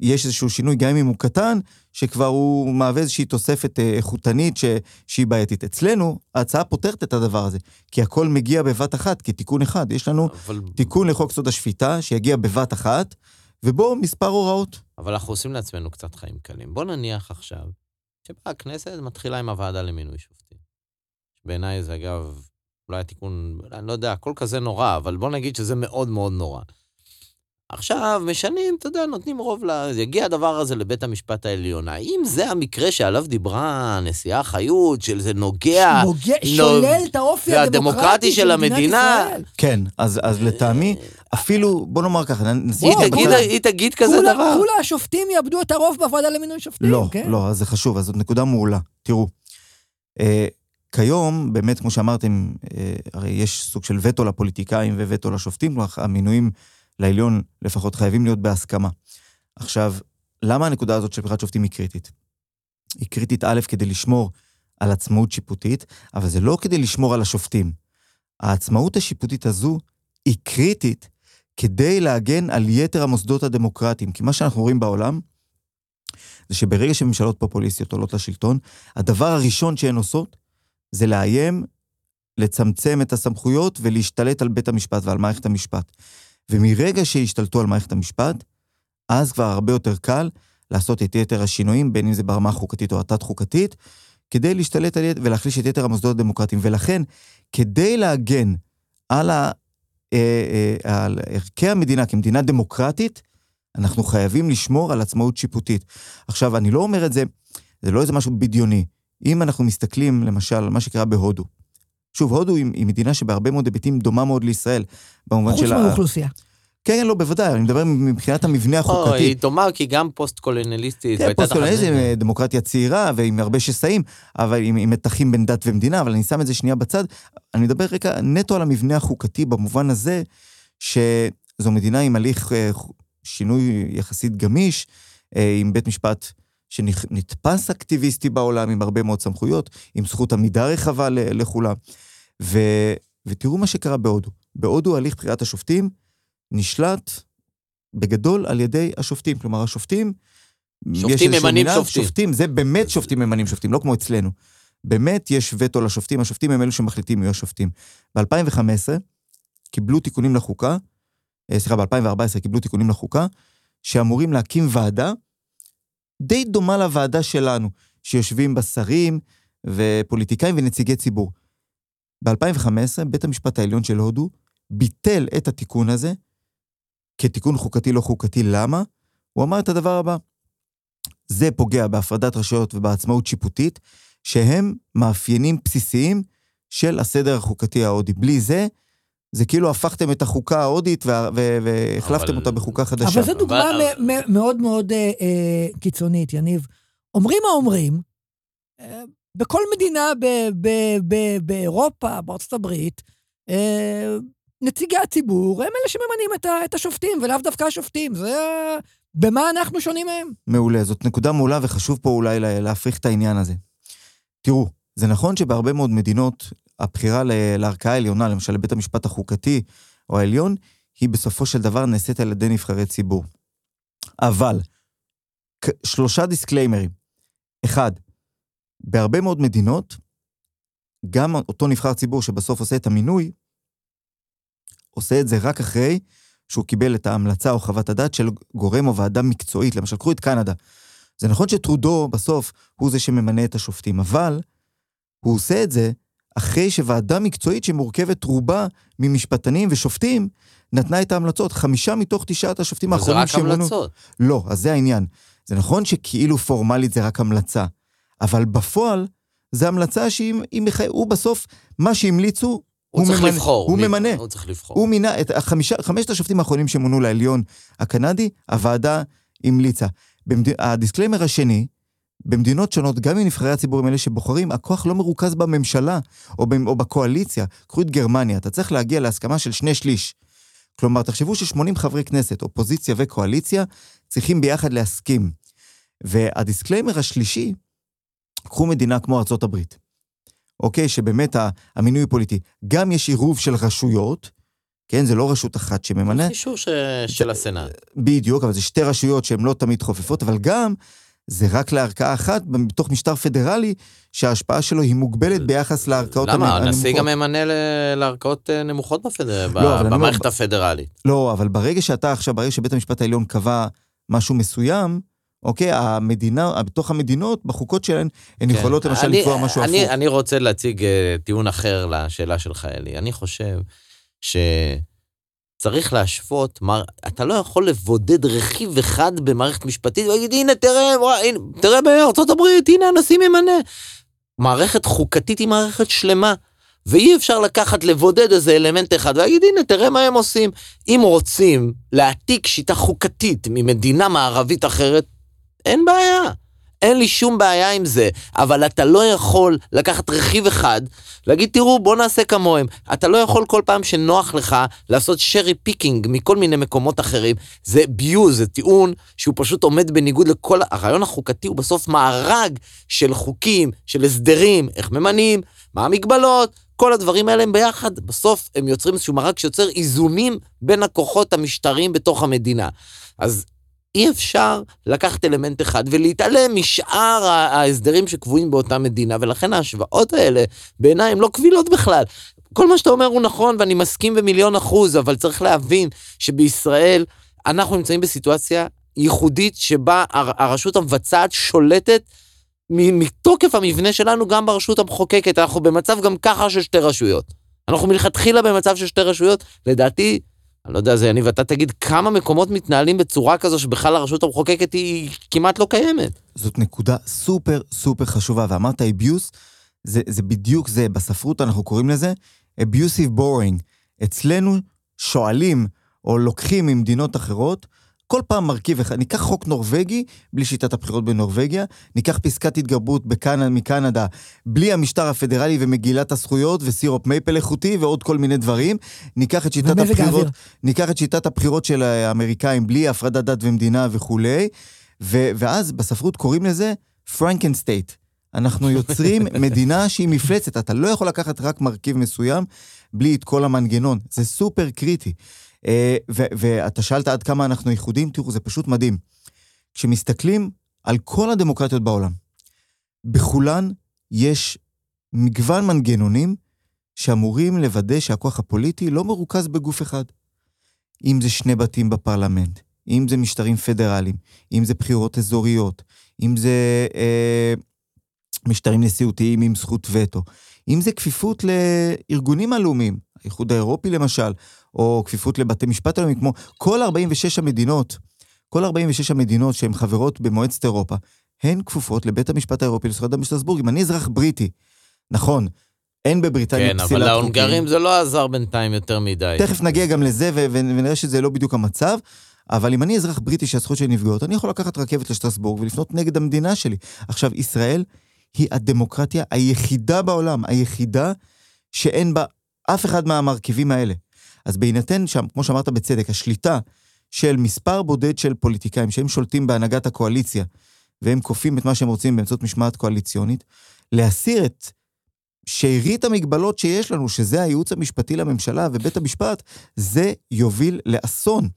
יש איזשהו שינוי, גם אם הוא קטן, שכבר הוא מהווה איזושהי תוספת אה, איכותנית ש, שהיא בעייתית. אצלנו, ההצעה פותרת את הדבר הזה, כי הכל מגיע בבת אחת, כתיקון אחד. יש לנו אבל, תיקון לחוק יסוד השפיטה, שיגיע בבת אחת, ובו מספר הוראות. אבל אנחנו עושים לעצמנו קצת חיים קלים. בוא נניח עכשיו, שבאה הכנסת מתחילה עם הוועדה למינוי שופטים. בעיניי זה אגב, אולי התיקון, אני לא יודע, הכל כזה נורא, אבל בוא נגיד שזה מאוד מאוד נורא. עכשיו משנים, אתה יודע, נותנים רוב ל... יגיע הדבר הזה לבית המשפט העליון. האם זה המקרה שעליו דיברה הנשיאה חיות, שזה נוגע... נוגע, לא, שולל את האופי זה הדמוקרטי הדמוקרטי של מדינת המדינה. ישראל. כן, אז, אז לטעמי, אפילו, בוא נאמר ככה, נשים... היא תגיד, היא תגיד כזה כולה- דבר. כולה השופטים יאבדו את הרוב בוועדה למינוי שופטים, לא, כן? לא, זה חשוב, אז זאת נקודה מעולה. תראו, אה, כיום, באמת, כמו שאמרתם, אה, הרי יש סוג של וטו לפוליטיקאים ווטו לשופטים, כלומר, המינויים לעליון לפחות חייבים להיות בהסכמה. עכשיו, למה הנקודה הזאת של בחירת שופטים היא קריטית? היא קריטית, א', כדי לשמור על עצמאות שיפוטית, אבל זה לא כדי לשמור על השופטים. העצמאות השיפוטית הזו היא קריטית כדי להגן על יתר המוסדות הדמוקרטיים. כי מה שאנחנו רואים בעולם, זה שברגע שממשלות פופוליסטיות עולות לשלטון, הדבר הראשון שהן עושות זה לאיים לצמצם את הסמכויות ולהשתלט על בית המשפט ועל מערכת המשפט. ומרגע שהשתלטו על מערכת המשפט, אז כבר הרבה יותר קל לעשות את יתר השינויים, בין אם זה ברמה החוקתית או התת-חוקתית, כדי להשתלט על יתר ולהחליש את יתר המוסדות הדמוקרטיים. ולכן, כדי להגן על, ה, אה, אה, על ערכי המדינה כמדינה דמוקרטית, אנחנו חייבים לשמור על עצמאות שיפוטית. עכשיו, אני לא אומר את זה, זה לא איזה משהו בדיוני. אם אנחנו מסתכלים, למשל, על מה שקרה בהודו. שוב, הודו היא, היא מדינה שבהרבה מאוד היבטים דומה מאוד לישראל, במובן חוץ של... ה- מהאוכלוסייה. כן, כן, לא, בוודאי, אני מדבר מבחינת המבנה או, החוקתי. היא דומה כי גם פוסט-קולוניאליסטית. כן, נגד. אה, דמוקרטיה צעירה ועם הרבה שסעים, אבל עם, עם מתחים בין דת ומדינה, אבל אני שם את זה שנייה בצד. אני מדבר רגע נטו על המבנה החוקתי במובן הזה, שזו מדינה עם הליך אה, שינוי יחסית גמיש, אה, עם בית משפט שנתפס אקטיביסטי בעולם, עם הרבה מאוד סמכויות, עם זכות עמידה רחבה לכולם. ו, ותראו מה שקרה בהודו. בהודו הליך בחירת השופטים נשלט בגדול על ידי השופטים. כלומר, השופטים... שופטים ממנים שופטים. שופטים, זה באמת שופטים ממנים שופטים, לא כמו אצלנו. באמת יש וטו לשופטים, השופטים הם אלו שמחליטים מי השופטים. ב-2015 קיבלו תיקונים לחוקה, אה, סליחה, ב-2014 קיבלו תיקונים לחוקה, שאמורים להקים ועדה די דומה לוועדה שלנו, שיושבים בה שרים ופוליטיקאים ונציגי ציבור. ב-2015 בית המשפט העליון של הודו ביטל את התיקון הזה כתיקון חוקתי לא חוקתי. למה? הוא אמר את הדבר הבא: זה פוגע בהפרדת רשויות ובעצמאות שיפוטית, שהם מאפיינים בסיסיים של הסדר החוקתי ההודי. בלי זה, זה כאילו הפכתם את החוקה ההודית וה- והחלפתם אבל- אותה בחוקה חדשה. אבל זו דוגמה אבל- מ- מ- מאוד מאוד אה, אה, קיצונית, יניב. אומרים מה אומרים, אה, בכל מדינה ב- ב- ב- באירופה, בארצות הברית, אה, נציגי הציבור הם אלה שממנים את ה- את השופטים, ולאו דווקא השופטים. זה... במה אנחנו שונים מהם? מעולה, זאת נקודה מעולה וחשוב פה אולי לה- להפריך את העניין הזה. תראו, זה נכון שבהרבה מאוד מדינות הבחירה לערכאה העליונה, למשל לבית המשפט החוקתי או העליון, היא בסופו של דבר נעשית על ידי נבחרי ציבור. אבל, שלושה דיסקליימרים. אחד, בהרבה מאוד מדינות, גם אותו נבחר ציבור שבסוף עושה את המינוי, עושה את זה רק אחרי שהוא קיבל את ההמלצה או חוות הדעת של גורם או ועדה מקצועית. למשל, קחו את קנדה. זה נכון שטרודו בסוף הוא זה שממנה את השופטים, אבל הוא עושה את זה אחרי שוועדה מקצועית שמורכבת רובה ממשפטנים ושופטים, נתנה את ההמלצות. חמישה מתוך תשעת השופטים אבל זה האחרונים רק שמונו... המלצות. לא, אז זה העניין. זה נכון שכאילו פורמלית זה רק המלצה, אבל בפועל זה המלצה שהיא, היא מח... הוא בסוף, מה שהמליצו, הוא הוא צריך ממנה- לבחור. הוא מי- ממנה. הוא צריך לבחור. הוא מינה את החמישה, חמשת השופטים האחרונים שמונו לעליון הקנדי, הוועדה המליצה. במד... ה disclaimer השני, במדינות שונות, גם אם נבחרי הציבור הם אלה שבוחרים, הכוח לא מרוכז בממשלה או, ב... או בקואליציה. קחו את גרמניה, אתה צריך להגיע להסכמה של שני שליש. כלומר, תחשבו ש-80 חברי כנסת, אופוזיציה וקואליציה, צריכים ביחד להסכים. והדיסקליימר השלישי, קחו מדינה כמו ארצות הברית, אוקיי? שבאמת המינוי הוא פוליטי. גם יש עירוב של רשויות, כן? זה לא רשות אחת שממנה, אישור ש- של הסנאט. בדיוק, אבל זה שתי רשויות שהן לא תמיד חופפות, אבל גם זה רק לערכאה אחת בתוך משטר פדרלי, שההשפעה שלו היא מוגבלת ביחס לערכאות למה? הנ- הנשיא הנמוכות. גם ממנה ל- לערכאות אה, נמוכות בפדר- ב- לא, אומר, במערכת ב- הפדרלית. לא, אבל ברגע שאתה עכשיו, ברגע שבית המשפט העליון קבע משהו מסוים, אוקיי, המדינה, בתוך המדינות, בחוקות שלהן, הן כן. יכולות למשל אני- לקבוע משהו אני- הפוך. אני רוצה להציג אה, טיעון אחר לשאלה שלך, אלי. אני חושב שצריך להשוות, מר... אתה לא יכול לבודד רכיב אחד במערכת משפטית ולהגיד, הנה, תראה, הנה, תראה בארצות הברית, הנה הנשיא ממנה. מערכת חוקתית היא מערכת שלמה. ואי אפשר לקחת, לבודד איזה אלמנט אחד ולהגיד, הנה, תראה מה הם עושים. אם רוצים להעתיק שיטה חוקתית ממדינה מערבית אחרת, אין בעיה. אין לי שום בעיה עם זה, אבל אתה לא יכול לקחת רכיב אחד, להגיד, תראו, בוא נעשה כמוהם. אתה לא יכול כל פעם שנוח לך לעשות cherry picking מכל מיני מקומות אחרים. זה abuse, זה טיעון שהוא פשוט עומד בניגוד לכל... הרעיון החוקתי הוא בסוף מארג של חוקים, של הסדרים, איך ממנים, מה המגבלות, כל הדברים האלה הם ביחד, בסוף הם יוצרים איזשהו מארג שיוצר איזונים בין הכוחות המשטריים בתוך המדינה. אז אי אפשר לקחת אלמנט אחד ולהתעלם משאר ההסדרים שקבועים באותה מדינה, ולכן ההשוואות האלה בעיניי הן לא קבילות בכלל. כל מה שאתה אומר הוא נכון ואני מסכים במיליון אחוז, אבל צריך להבין שבישראל אנחנו נמצאים בסיטואציה ייחודית שבה הר- הרשות המבצעת שולטת מתוקף המבנה שלנו גם ברשות המחוקקת. אנחנו במצב גם ככה של שתי רשויות. אנחנו מלכתחילה במצב של שתי רשויות, לדעתי, אני לא יודע, זה יניב, אתה תגיד כמה מקומות מתנהלים בצורה כזו שבכלל הרשות המחוקקת היא כמעט לא קיימת. זאת נקודה סופר סופר חשובה, ואמרת abuse, זה, זה בדיוק זה, בספרות אנחנו קוראים לזה abusive boring. אצלנו שואלים או לוקחים ממדינות אחרות, כל פעם מרכיב אחד, ניקח חוק נורבגי, בלי שיטת הבחירות בנורבגיה, ניקח פסקת התגברות בקנ... מקנדה, בלי המשטר הפדרלי ומגילת הזכויות וסירופ מייפל איכותי ועוד כל מיני דברים, ניקח את שיטת הבחירות, האוויר. ניקח את שיטת הבחירות של האמריקאים בלי הפרדת דת ומדינה וכולי, ו... ואז בספרות קוראים לזה Frankenstate. אנחנו יוצרים מדינה שהיא מפלצת, אתה לא יכול לקחת רק מרכיב מסוים בלי את כל המנגנון, זה סופר קריטי. אה, ואתה שאלת עד כמה אנחנו ייחודים, תראו, זה פשוט מדהים. כשמסתכלים על כל הדמוקרטיות בעולם, בכולן יש מגוון מנגנונים שאמורים לוודא שהכוח הפוליטי לא מרוכז בגוף אחד. אם זה שני בתים בפרלמנט, אם זה משטרים פדרליים, אם זה בחירות אזוריות, אם זה אה, משטרים נשיאותיים עם זכות וטו, אם זה כפיפות לארגונים הלאומיים, האיחוד האירופי למשל, או כפיפות לבתי משפט הלאומיים, כמו כל 46 המדינות, כל 46 המדינות שהן חברות במועצת אירופה, הן כפופות לבית המשפט האירופי לזכויות אדם בשטרסבורג. אם אני אזרח בריטי, נכון, אין בבריטניה כן, פסילת חוקים. כן, אבל להונגרים זה לא עזר בינתיים יותר מדי. תכף נגיע גם לזה ונראה שזה לא בדיוק המצב. אבל אם אני אזרח בריטי שהזכויות שלי נפגעות, אני יכול לקחת רכבת לשטרסבורג ולפנות נגד המדינה שלי. עכשיו, ישראל היא הדמוקרטיה היחידה בעולם, היחידה שאין בה אף אחד מהמרכיבים האלה. אז בהינתן שם, כמו שאמרת בצדק, השליטה של מספר בודד של פוליטיקאים שהם שולטים בהנהגת הקואליציה, והם כופים את מה שהם רוצים באמצעות משמעת קואליציונית, להסיר את שארית המגבלות שיש לנו, שזה הייעוץ המשפטי לממשלה ובית המשפט, זה יוביל לאסון.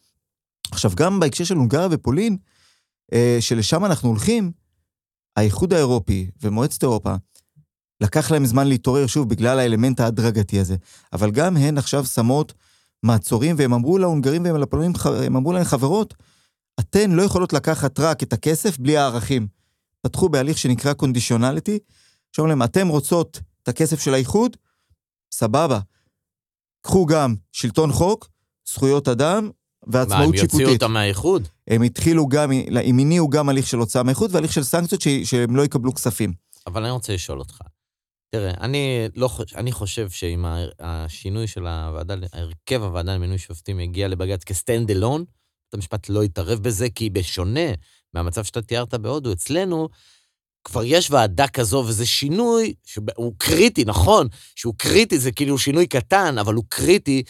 עכשיו, גם בהקשר של הונגריה ופולין, אה, שלשם אנחנו הולכים, האיחוד האירופי ומועצת אירופה, לקח להם זמן להתעורר שוב בגלל האלמנט ההדרגתי הזה, אבל גם הן עכשיו שמות מעצורים, והם אמרו להונגרים והם לפולנים, הם אמרו להם, חברות, אתן לא יכולות לקחת רק את הכסף בלי הערכים. פתחו בהליך שנקרא קונדישיונליטי, שאומרים להם, אתם רוצות את הכסף של האיחוד? סבבה. קחו גם שלטון חוק, זכויות אדם ועצמאות שיפוטית. מה, הם יוציאו אותם מהאיחוד? הם התחילו גם, הם הניעו גם הליך של הוצאה מהאיחוד והליך של סנקציות שהם לא יקבלו כספים. אבל אני רוצה לשאול אותך. תראה, אני, לא חושב, אני חושב שאם השינוי של הוועדה, הרכב הוועדה למינוי שופטים יגיע לבג"ץ כסטנד אלון, בית המשפט לא יתערב בזה, כי בשונה מהמצב שאתה תיארת בהודו, אצלנו כבר יש ועדה כזו, וזה שינוי שהוא קריטי, נכון, שהוא קריטי, זה כאילו שינוי קטן, אבל הוא קריטי,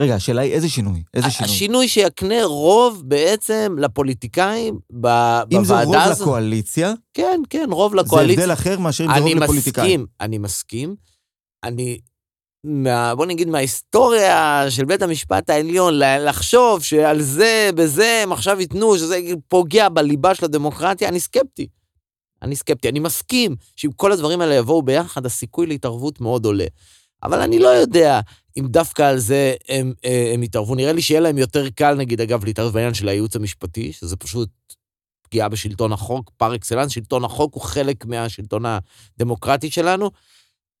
רגע, השאלה היא איזה שינוי? איזה שינוי? השינוי שיקנה רוב בעצם לפוליטיקאים בוועדה הזאת. אם זה רוב הזאת. לקואליציה? כן, כן, רוב לקואליציה. זה הבדל אחר מאשר אם זה רוב לפוליטיקאים. אני מסכים, אני מה, בוא נגיד מההיסטוריה של בית המשפט העליון, לחשוב שעל זה, בזה, הם עכשיו ייתנו, שזה פוגע בליבה של הדמוקרטיה, אני סקפטי. אני סקפטי. אני מסכים שאם כל הדברים האלה יבואו ביחד, הסיכוי להתערבות מאוד עולה. אבל אני לא יודע אם דווקא על זה הם, אה, הם יתערבו. נראה לי שיהיה להם יותר קל, נגיד, אגב, להתערב בעניין של הייעוץ המשפטי, שזה פשוט פגיעה בשלטון החוק, פר אקסלנס, שלטון החוק הוא חלק מהשלטון הדמוקרטי שלנו.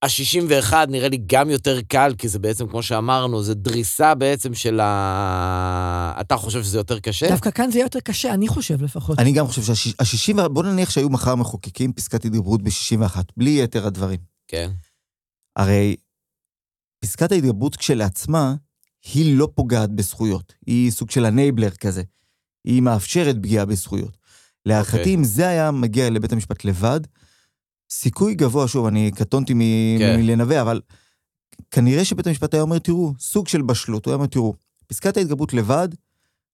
ה-61 נראה לי גם יותר קל, כי זה בעצם, כמו שאמרנו, זה דריסה בעצם של ה... אתה חושב שזה יותר קשה? דווקא כאן זה יהיה יותר קשה, אני חושב לפחות. אני גם חושב שה-60, בוא נניח שהיו מחר מחוקקים פסקת התגברות ב-61, בלי יתר הדברים. כן. הרי פסקת ההתגברות כשלעצמה, היא לא פוגעת בזכויות. היא סוג של אנייבלר כזה. היא מאפשרת פגיעה בזכויות. להערכתי, okay. אוקיי. אם זה היה מגיע לבית המשפט לבד, סיכוי גבוה, שוב, אני קטונתי מ- כן. מלנבא, אבל כנראה שבית המשפט היה אומר, תראו, סוג של בשלות, הוא היה אומר, תראו, פסקת ההתגברות לבד,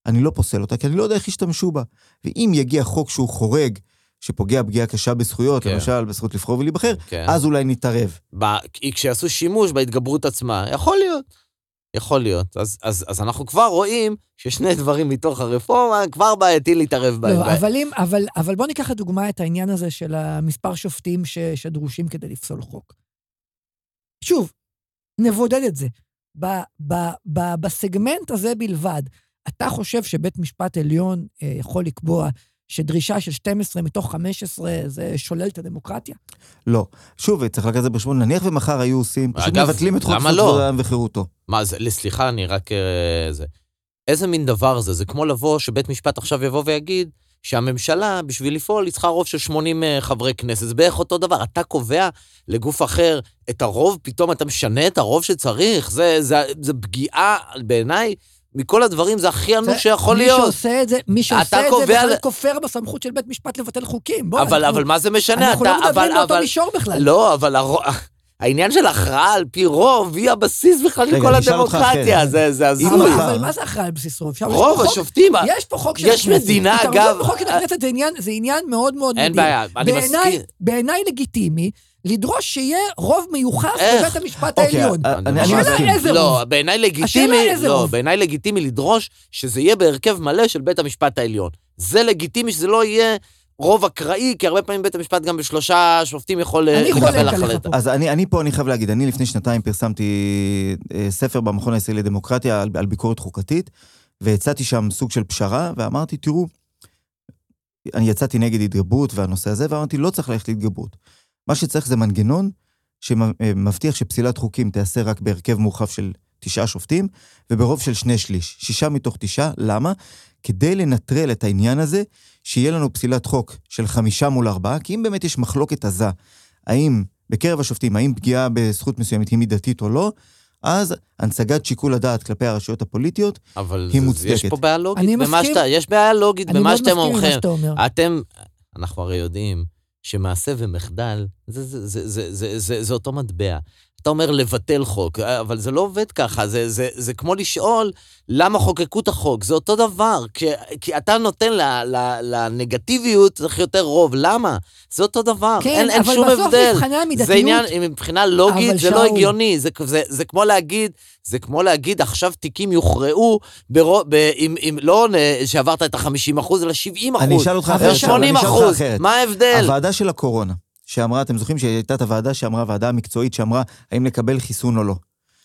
אני לא פוסל אותה, כי אני לא יודע איך ישתמשו בה. ואם יגיע חוק שהוא חורג שפוגע פגיעה קשה בזכויות, כן. למשל בזכות לבחור ולהיבחר, כן. אז אולי נתערב. ב... כשיעשו שימוש בהתגברות עצמה, יכול להיות. יכול להיות. אז, אז, אז אנחנו כבר רואים ששני דברים מתוך הרפורמה כבר בעייתי להתערב בהם. לא, אבל, אם, אבל, אבל בוא ניקח לדוגמה את העניין הזה של המספר שופטים ש, שדרושים כדי לפסול חוק. שוב, נבודד את זה. ב, ב, ב, בסגמנט הזה בלבד, אתה חושב שבית משפט עליון אה, יכול לקבוע שדרישה של 12 מתוך 15 זה שולל את הדמוקרטיה? לא. שוב, צריך לקחת את זה בחשבון, נניח ומחר היו עושים, פשוט מבטלים את חוק זכות לא? אדם וחירותו. מה, זה, סליחה, אני רק... אה, זה. איזה מין דבר זה? זה כמו לבוא, שבית משפט עכשיו יבוא ויגיד שהממשלה, בשביל לפעול, היא צריכה רוב של 80 אה, חברי כנסת. זה בערך אותו דבר. אתה קובע לגוף אחר את הרוב, פתאום אתה משנה את הרוב שצריך. זה, זה, זה פגיעה, בעיניי, מכל הדברים זה הכי אנוש שיכול להיות. מי שעושה את זה, מי שעושה את זה קובע בכלל ל- כופר בסמכות של בית משפט לבטל חוקים. בוא, אבל, אנחנו- אבל מה זה משנה? אנחנו אתה, לא מדברים אבל, באותו אבל, מישור בכלל. לא, אבל. העניין של הכרעה על פי רוב היא הבסיס בכלל של כל הדמוקרטיה. זה, הזוי. אבל, מה זה הכרעה על בסיס רוב? יש רוב חוק- השופטים, יש פה חוק של יש הכנסת. מדינה, התערבות אגב, בחוק של הכנסת זה עניין, מאוד מאוד אין מדהים. בעיה, אני מסכים. בעיניי לגיטימי לדרוש שיהיה רוב מיוחס? בבית המשפט אוקיי, העליון. אה, השאלה מסכים. איזה רוב? לא, בעיניי השאלה לגיטימי, איזה לא, רוב? בעיניי לגיטימי לדרוש שזה יהיה בהרכב מלא של בית המשפט העליון. זה לגיטימי שזה לא יהיה רוב אקראי, כי הרבה פעמים בית המשפט גם בשלושה שופטים יכול אה, לקבל החלטה. אז אני, אני פה, אני חייב להגיד, אני לפני שנתיים פרסמתי אה, ספר במכון הישראלי לדמוקרטיה על, על ביקורת חוקתית, והצעתי שם סוג של פשרה, ואמרתי, תראו, אני יצאתי נגד התגברות והנושא הזה, ואמרתי, לא צריך ללכת להתגברות. מה שצריך זה מנגנון שמבטיח שפסילת חוקים תיעשה רק בהרכב מורחב של תשעה שופטים, וברוב של שני שליש, שישה מתוך תשעה, למה? כדי לנטרל את העניין הזה, שיהיה לנו פסילת חוק של חמישה מול ארבעה, כי אם באמת יש מחלוקת עזה, האם בקרב השופטים, האם פגיעה בזכות מסוימת היא מידתית או לא, אז הנצגת שיקול הדעת כלפי הרשויות הפוליטיות, אבל היא זה- מוצדקת. יש פה בעיה לוגית אני במה מסכים. שאתה, יש בעיה לוגית במה מאוד שאתם אומרים. אתם, אנחנו הרי יודעים שמעשה ומחדל, זה, זה, זה, זה, זה, זה, זה אותו מטבע. אתה אומר לבטל חוק, אבל זה לא עובד ככה, זה, זה, זה כמו לשאול למה חוקקו את החוק, זה אותו דבר, כי, כי אתה נותן ל, ל, לנגטיביות, צריך יותר רוב, למה? זה אותו דבר, כן, אין, אין אבל שום בסוף הבדל. מבחני המידתיות... זה עניין, מבחינה לוגית, אבל זה לא שאול- הגיוני, זה, זה, זה כמו להגיד, זה כמו להגיד, עכשיו תיקים יוכרעו, ברו, ב, עם, עם, לא שעברת את ה-50 אחוז, אלא 70 אחוז. אני אשאל אותך אבל אחרת, אני 80 אשאל אותך אחוז, אחרת. מה ההבדל? הוועדה של הקורונה, שאמרה, אתם זוכרים שהייתה את הוועדה שאמרה, הוועדה המקצועית שאמרה האם לקבל חיסון או לא.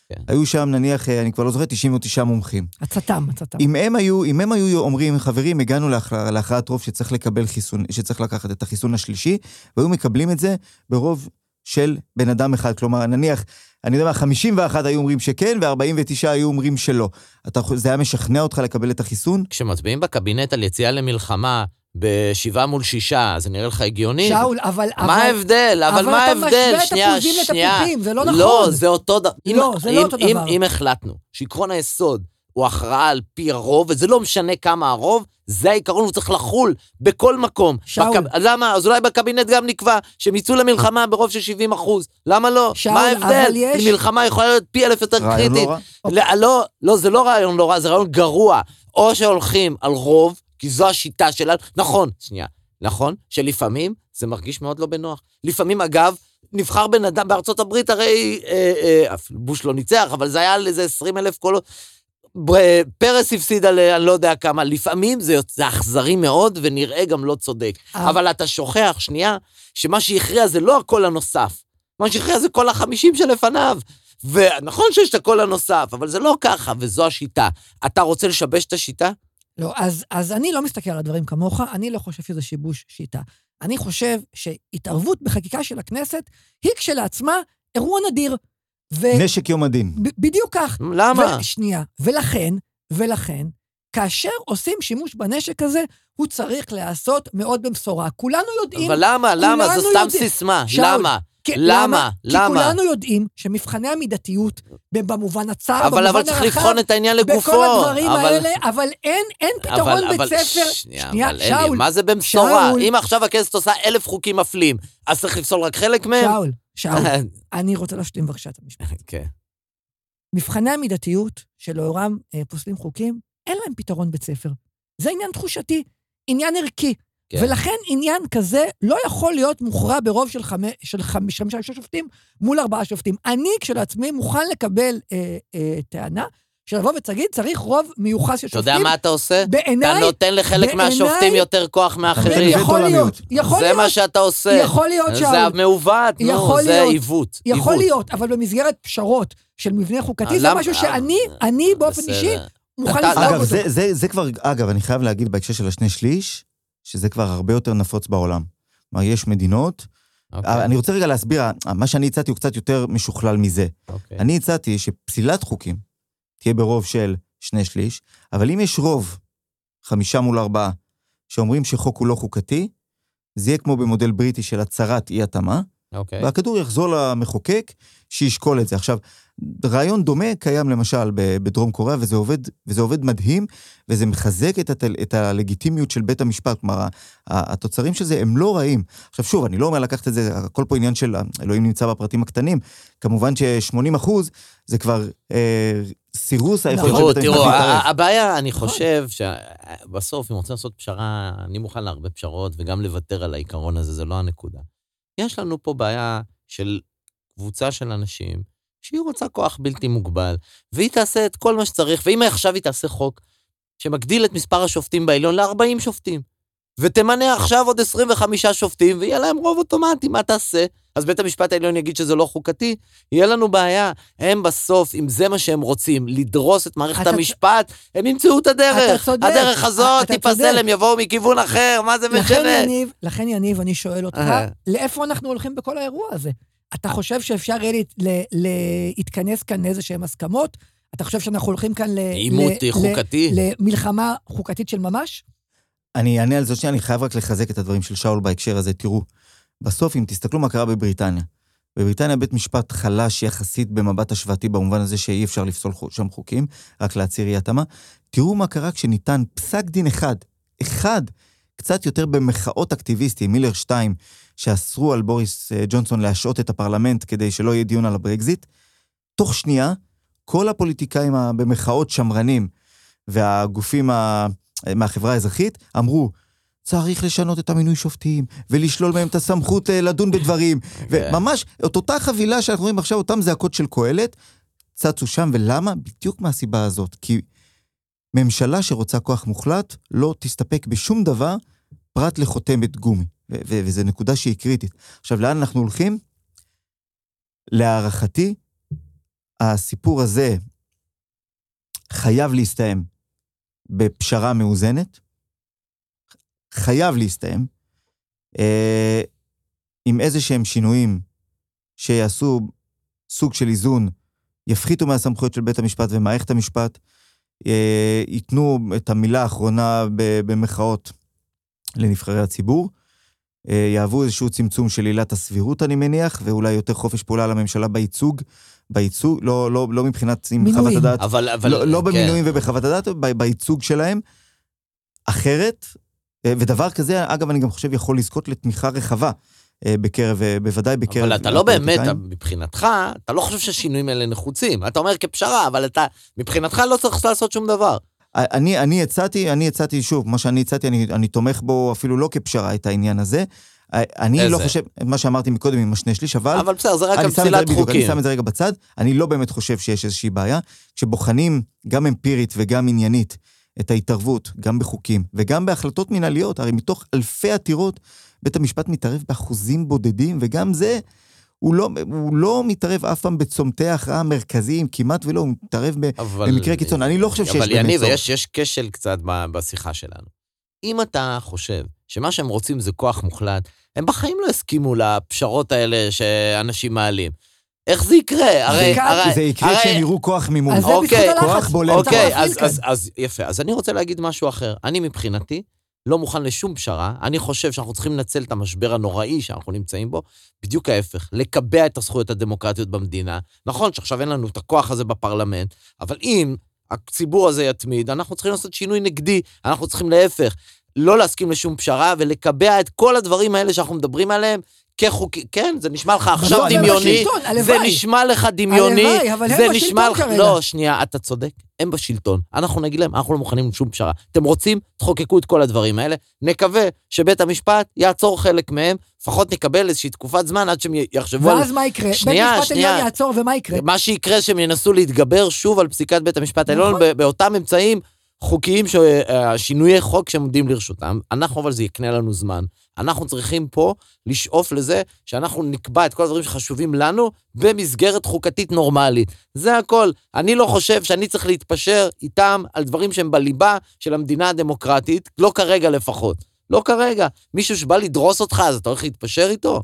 כן. היו שם נניח, אה, אני כבר לא זוכר, 99 מומחים. הצתם, הצתם. אם הם היו, אם הם היו אומרים, חברים, הגענו להכרע- להכרעת רוב שצריך לקבל חיסון, שצריך לקחת את החיסון השלישי, והיו מקבלים את זה ברוב של בן אדם אחד. כלומר, נניח, אני יודע מה, 51 היו אומרים שכן, ו-49 היו אומרים שלא. אתה, זה היה משכנע אותך לקבל את החיסון? כשמצביעים בקבינט על יציאה למלחמה בשבעה מול שישה, זה נראה לך הגיוני? שאול, אבל... מה אבל- ההבדל? אבל אבל מה אתה ההבדל? משווה שנייה, תפוזים שנייה. לתפוחים, זה לא נכון. לא, זה אותו דבר. לא, זה לא אותו אם, דבר. אם החלטנו שעקרון היסוד הוא הכרעה על פי הרוב, וזה לא משנה כמה הרוב, זה העיקרון, הוא צריך לחול בכל מקום. שאול. בקב... למה? אז אולי בקבינט גם נקבע שהם יצאו למלחמה ברוב של 70 אחוז. למה לא? שאול, מה ההבדל? אבל יש- מלחמה יכולה להיות פי אלף יותר רעיון קריטית. לא רע. לא, לא, לא, זה לא רעיון לא רע, זה רעיון גרוע. או שהולכים על רוב, כי זו השיטה שלנו. נכון, שנייה, נכון שלפעמים זה מרגיש מאוד לא בנוח. לפעמים, אגב, נבחר בן אדם בארצות הברית, הרי אה, אה, בוש לא ניצח, אבל זה היה על איזה 20 אלף קולות. פרס הפסיד על אה, אני לא יודע כמה, לפעמים זה זה אכזרי מאוד ונראה גם לא צודק. אה. אבל אתה שוכח, שנייה, שמה שהכריע זה לא הקול הנוסף. מה שהכריע זה כל החמישים שלפניו. ונכון שיש את הקול הנוסף, אבל זה לא ככה, וזו השיטה. אתה רוצה לשבש את השיטה? לא, אז, אז אני לא מסתכל על הדברים כמוך, אני לא חושב שזה שיבוש שיטה. אני חושב שהתערבות בחקיקה של הכנסת היא כשלעצמה אירוע נדיר. ו... נשק יום הדין. ב- בדיוק כך. למה? ו... שנייה. ולכן, ולכן, כאשר עושים שימוש בנשק הזה, הוא צריך להיעשות מאוד במשורה. כולנו יודעים... אבל למה? למה? זו סתם יודעים- סיסמה. שאול, למה? כי- למה? כי למה? כולנו יודעים שמבחני המידתיות, במובן הצר, אבל, במובן אבל צריך הרחב, לבחון את העניין לגופו. בכל הדברים אבל, האלה, אבל אין, אין פתרון אבל, בית אבל, ספר. שנייה, שנייה, אבל אלי, שאול, מה זה במשורה? שאול. אם עכשיו הכנסת עושה אלף חוקים מפלים, אז צריך לפסול רק חלק מהם? שאול, שאול, אני רוצה להשלים בבקשה את המשפט. כן. מבחני המידתיות שלאורם אה, פוסלים חוקים, אין להם פתרון בית ספר. זה עניין תחושתי, עניין ערכי. כן. ולכן עניין כזה לא יכול להיות מוכרע ברוב של חמש- של חמ- של חמישה שופטים מול ארבעה שופטים. אני כשלעצמי מוכן לקבל אה, אה, טענה שלבוא ותגיד, צריך רוב מיוחס של אתה שופטים. יודע מה אתה עושה? אתה בעיניי, נותן לחלק בעיניי- מהשופטים יותר כוח מאחרים. יכול להיות. יכול זה להיות, מה שאתה עושה. יכול להיות, זה שאול. מעוות, נו, זה. עיוות. יכול עיוות. להיות, אבל במסגרת פשרות של מבנה חוקתי, זה משהו שאני, אני באופן. אישי, מוכן אתה- אגב, אותו. זה, זה, זה כבר, אגב, אני חייב להגיד בהקשר של השני שליש, שזה כבר הרבה יותר נפוץ בעולם. כלומר, יש מדינות, אוקיי, אני רוצה רגע להסביר, מה שאני הצעתי הוא קצת יותר משוכלל מזה. אוקיי. אני הצעתי שפסילת חוקים תהיה ברוב של שני שליש, אבל אם יש רוב, חמישה מול ארבעה, שאומרים שחוק הוא לא חוקתי, זה יהיה כמו במודל בריטי של הצהרת אי-התאמה, אוקיי. והכדור יחזור למחוקק שישקול את זה. עכשיו, רעיון דומה קיים למשל בדרום קוריאה, וזה עובד, וזה עובד מדהים, וזה מחזק את, הת, את הלגיטימיות של בית המשפט. כלומר, התוצרים של זה הם לא רעים. עכשיו שוב, אני לא אומר לקחת את זה, הכל פה עניין של אלוהים נמצא בפרטים הקטנים. כמובן ש-80 אחוז זה כבר אה, סירוס היכולת תראו, של בית המשפט תראו, הבעיה, אני חושב שבסוף, אם רוצים לעשות פשרה, אני מוכן להרבה פשרות, וגם לוותר על העיקרון הזה, זה לא הנקודה. יש לנו פה בעיה של קבוצה של אנשים, שהיא רוצה כוח בלתי מוגבל, והיא תעשה את כל מה שצריך, ואם עכשיו היא תעשה חוק שמגדיל את מספר השופטים בעליון ל-40 שופטים, ותמנה עכשיו עוד 25 שופטים, ויהיה להם רוב אוטומטי, מה תעשה? אז בית המשפט העליון יגיד שזה לא חוקתי, יהיה לנו בעיה. הם בסוף, אם זה מה שהם רוצים, לדרוס את מערכת אתה- המשפט, הם ימצאו את הדרך. אתה צודק. הדרך הזאת תיפסל. הם יבואו מכיוון אחר, מה זה לכן משנה? יניב, לכן יניב, אני שואל אותך, אה. לאיפה אנחנו הולכים בכל האירוע הזה? אתה חושב שאפשר יהיה להתכנס כאן לאיזה שהן הסכמות? אתה חושב שאנחנו הולכים כאן ל... עימות חוקתי. למלחמה חוקתית של ממש? אני אענה על זה שנייה, אני חייב רק לחזק את הדברים של שאול בהקשר הזה. תראו, בסוף, אם תסתכלו מה קרה בבריטניה, בבריטניה בית משפט חלש יחסית במבט השוואתי, במובן הזה שאי אפשר לפסול שם חוקים, רק להצהיר אי התאמה. תראו מה קרה כשניתן פסק דין אחד, אחד, קצת יותר במרכאות אקטיביסטים, מילר 2, שאסרו על בוריס אה, ג'ונסון להשעות את הפרלמנט כדי שלא יהיה דיון על הברקזיט. תוך שנייה, כל הפוליטיקאים במרכאות שמרנים והגופים ה... מהחברה האזרחית אמרו, צריך לשנות את המינוי שופטים, ולשלול מהם את הסמכות אה, לדון בדברים. וממש, את אותה חבילה שאנחנו רואים עכשיו, אותן זעקות של קהלת, צצו שם, ולמה? בדיוק מהסיבה הזאת. כי ממשלה שרוצה כוח מוחלט, לא תסתפק בשום דבר פרט לחותמת גומי. וזו נקודה שהיא קריטית. עכשיו, לאן אנחנו הולכים? להערכתי, הסיפור הזה חייב להסתיים בפשרה מאוזנת, חייב להסתיים, אה, עם איזה שהם שינויים שיעשו סוג של איזון, יפחיתו מהסמכויות של בית המשפט ומערכת המשפט, אה, ייתנו את המילה האחרונה במחאות לנבחרי הציבור, יהוו איזשהו צמצום של עילת הסבירות, אני מניח, ואולי יותר חופש פעולה לממשלה בייצוג, בייצוג, לא, לא, לא מבחינת עם מינויים. חוות הדעת אבל, אבל... לא, לא כן. במינויים ובחוות הדעת, ב- בייצוג שלהם. אחרת, אה, ודבר כזה, אגב, אני גם חושב יכול לזכות לתמיכה רחבה אה, בקרב, אה, בוודאי בקרב... אבל אתה לא באמת. מבחינתך, אתה לא חושב שהשינויים האלה נחוצים. אתה אומר כפשרה, אבל אתה, מבחינתך לא צריך לעשות שום דבר. אני, אני הצעתי, אני הצעתי, שוב, מה שאני הצעתי, אני, אני תומך בו אפילו לא כפשרה, את העניין הזה. אני איזה? לא חושב, מה שאמרתי מקודם עם השני שליש, אבל... אבל בסדר, זה רק על פסילת בדיוק, אני חוקים. שם את זה רגע בצד. אני לא באמת חושב שיש איזושהי בעיה. כשבוחנים גם אמפירית וגם עניינית את ההתערבות, גם בחוקים וגם בהחלטות מנהליות, הרי מתוך אלפי עתירות, בית המשפט מתערב באחוזים בודדים, וגם זה, הוא לא, הוא לא מתערב אף פעם בצומתי ההכרעה המרכזיים, כמעט ולא, הוא מתערב. אבל... במקרה קיצון. אני לא חושב שיש אבל באמת יניב, צורך. יש, יש כשל קצת בשיחה שלנו. אם אתה חושב שמה שהם רוצים זה כוח מוחלט, הם בחיים לא יסכימו לפשרות האלה שאנשים מעלים. איך זה יקרה? הרי... זה הרי זה יקרה הרי- כשהם יראו כוח מימון. אז זה אוקיי, בזכות הלחץ. כוח בולם. אוקיי, אז. אז, אז יפה. אז אני רוצה להגיד משהו אחר. אני מבחינתי לא מוכן לשום פשרה. אני חושב שאנחנו צריכים לנצל את המשבר הנוראי שאנחנו נמצאים בו, בדיוק ההפך, לקבע את הזכויות הדמוקרטיות במדינה. נכון שעכשיו אין לנו את הכוח הזה בפרלמנט, אבל אם הציבור הזה יתמיד, אנחנו צריכים לעשות שינוי נגדי. אנחנו צריכים להפך, לא להסכים לשום פשרה ולקבע את כל הדברים האלה שאנחנו מדברים עליהם כחוקי... כן, זה נשמע לך עכשיו הם דמיוני. זה. נשמע לך דמיוני. הלוואי, אבל הם זה בשלטון נשמע לך... כרגע. לא, שנייה, אתה צודק, הם בשלטון. אנחנו נגיד להם, אנחנו לא מוכנים לשום פשרה. אתם רוצים, תחוקקו את כל הדברים האלה. נקווה שבית המשפט יעצור חלק מהם, לפחות נקבל איזושהי תקופת זמן עד שהם יחשבו על... ואז מה יקרה? שנייה, בית משפט שנייה. עליון יעצור, ומה יקרה? מה שיקרה שהם ינסו להתגבר שוב על פסיקת בית המשפט העליון נכון. ב- באותם אמצעים חוקיים, ש- אה, שינויי חוק שעומדים לרשותם. אנחנו, אבל זה יקנה לנו זמן. אנחנו צריכים פה לשאוף לזה שאנחנו נקבע את כל הדברים שחשובים לנו במסגרת חוקתית נורמלית. זה הכל. אני לא חושב שאני צריך להתפשר איתם על דברים שהם בליבה של המדינה הדמוקרטית, לא כרגע לפחות. לא כרגע. מישהו שבא לדרוס אותך, אז אתה הולך להתפשר איתו?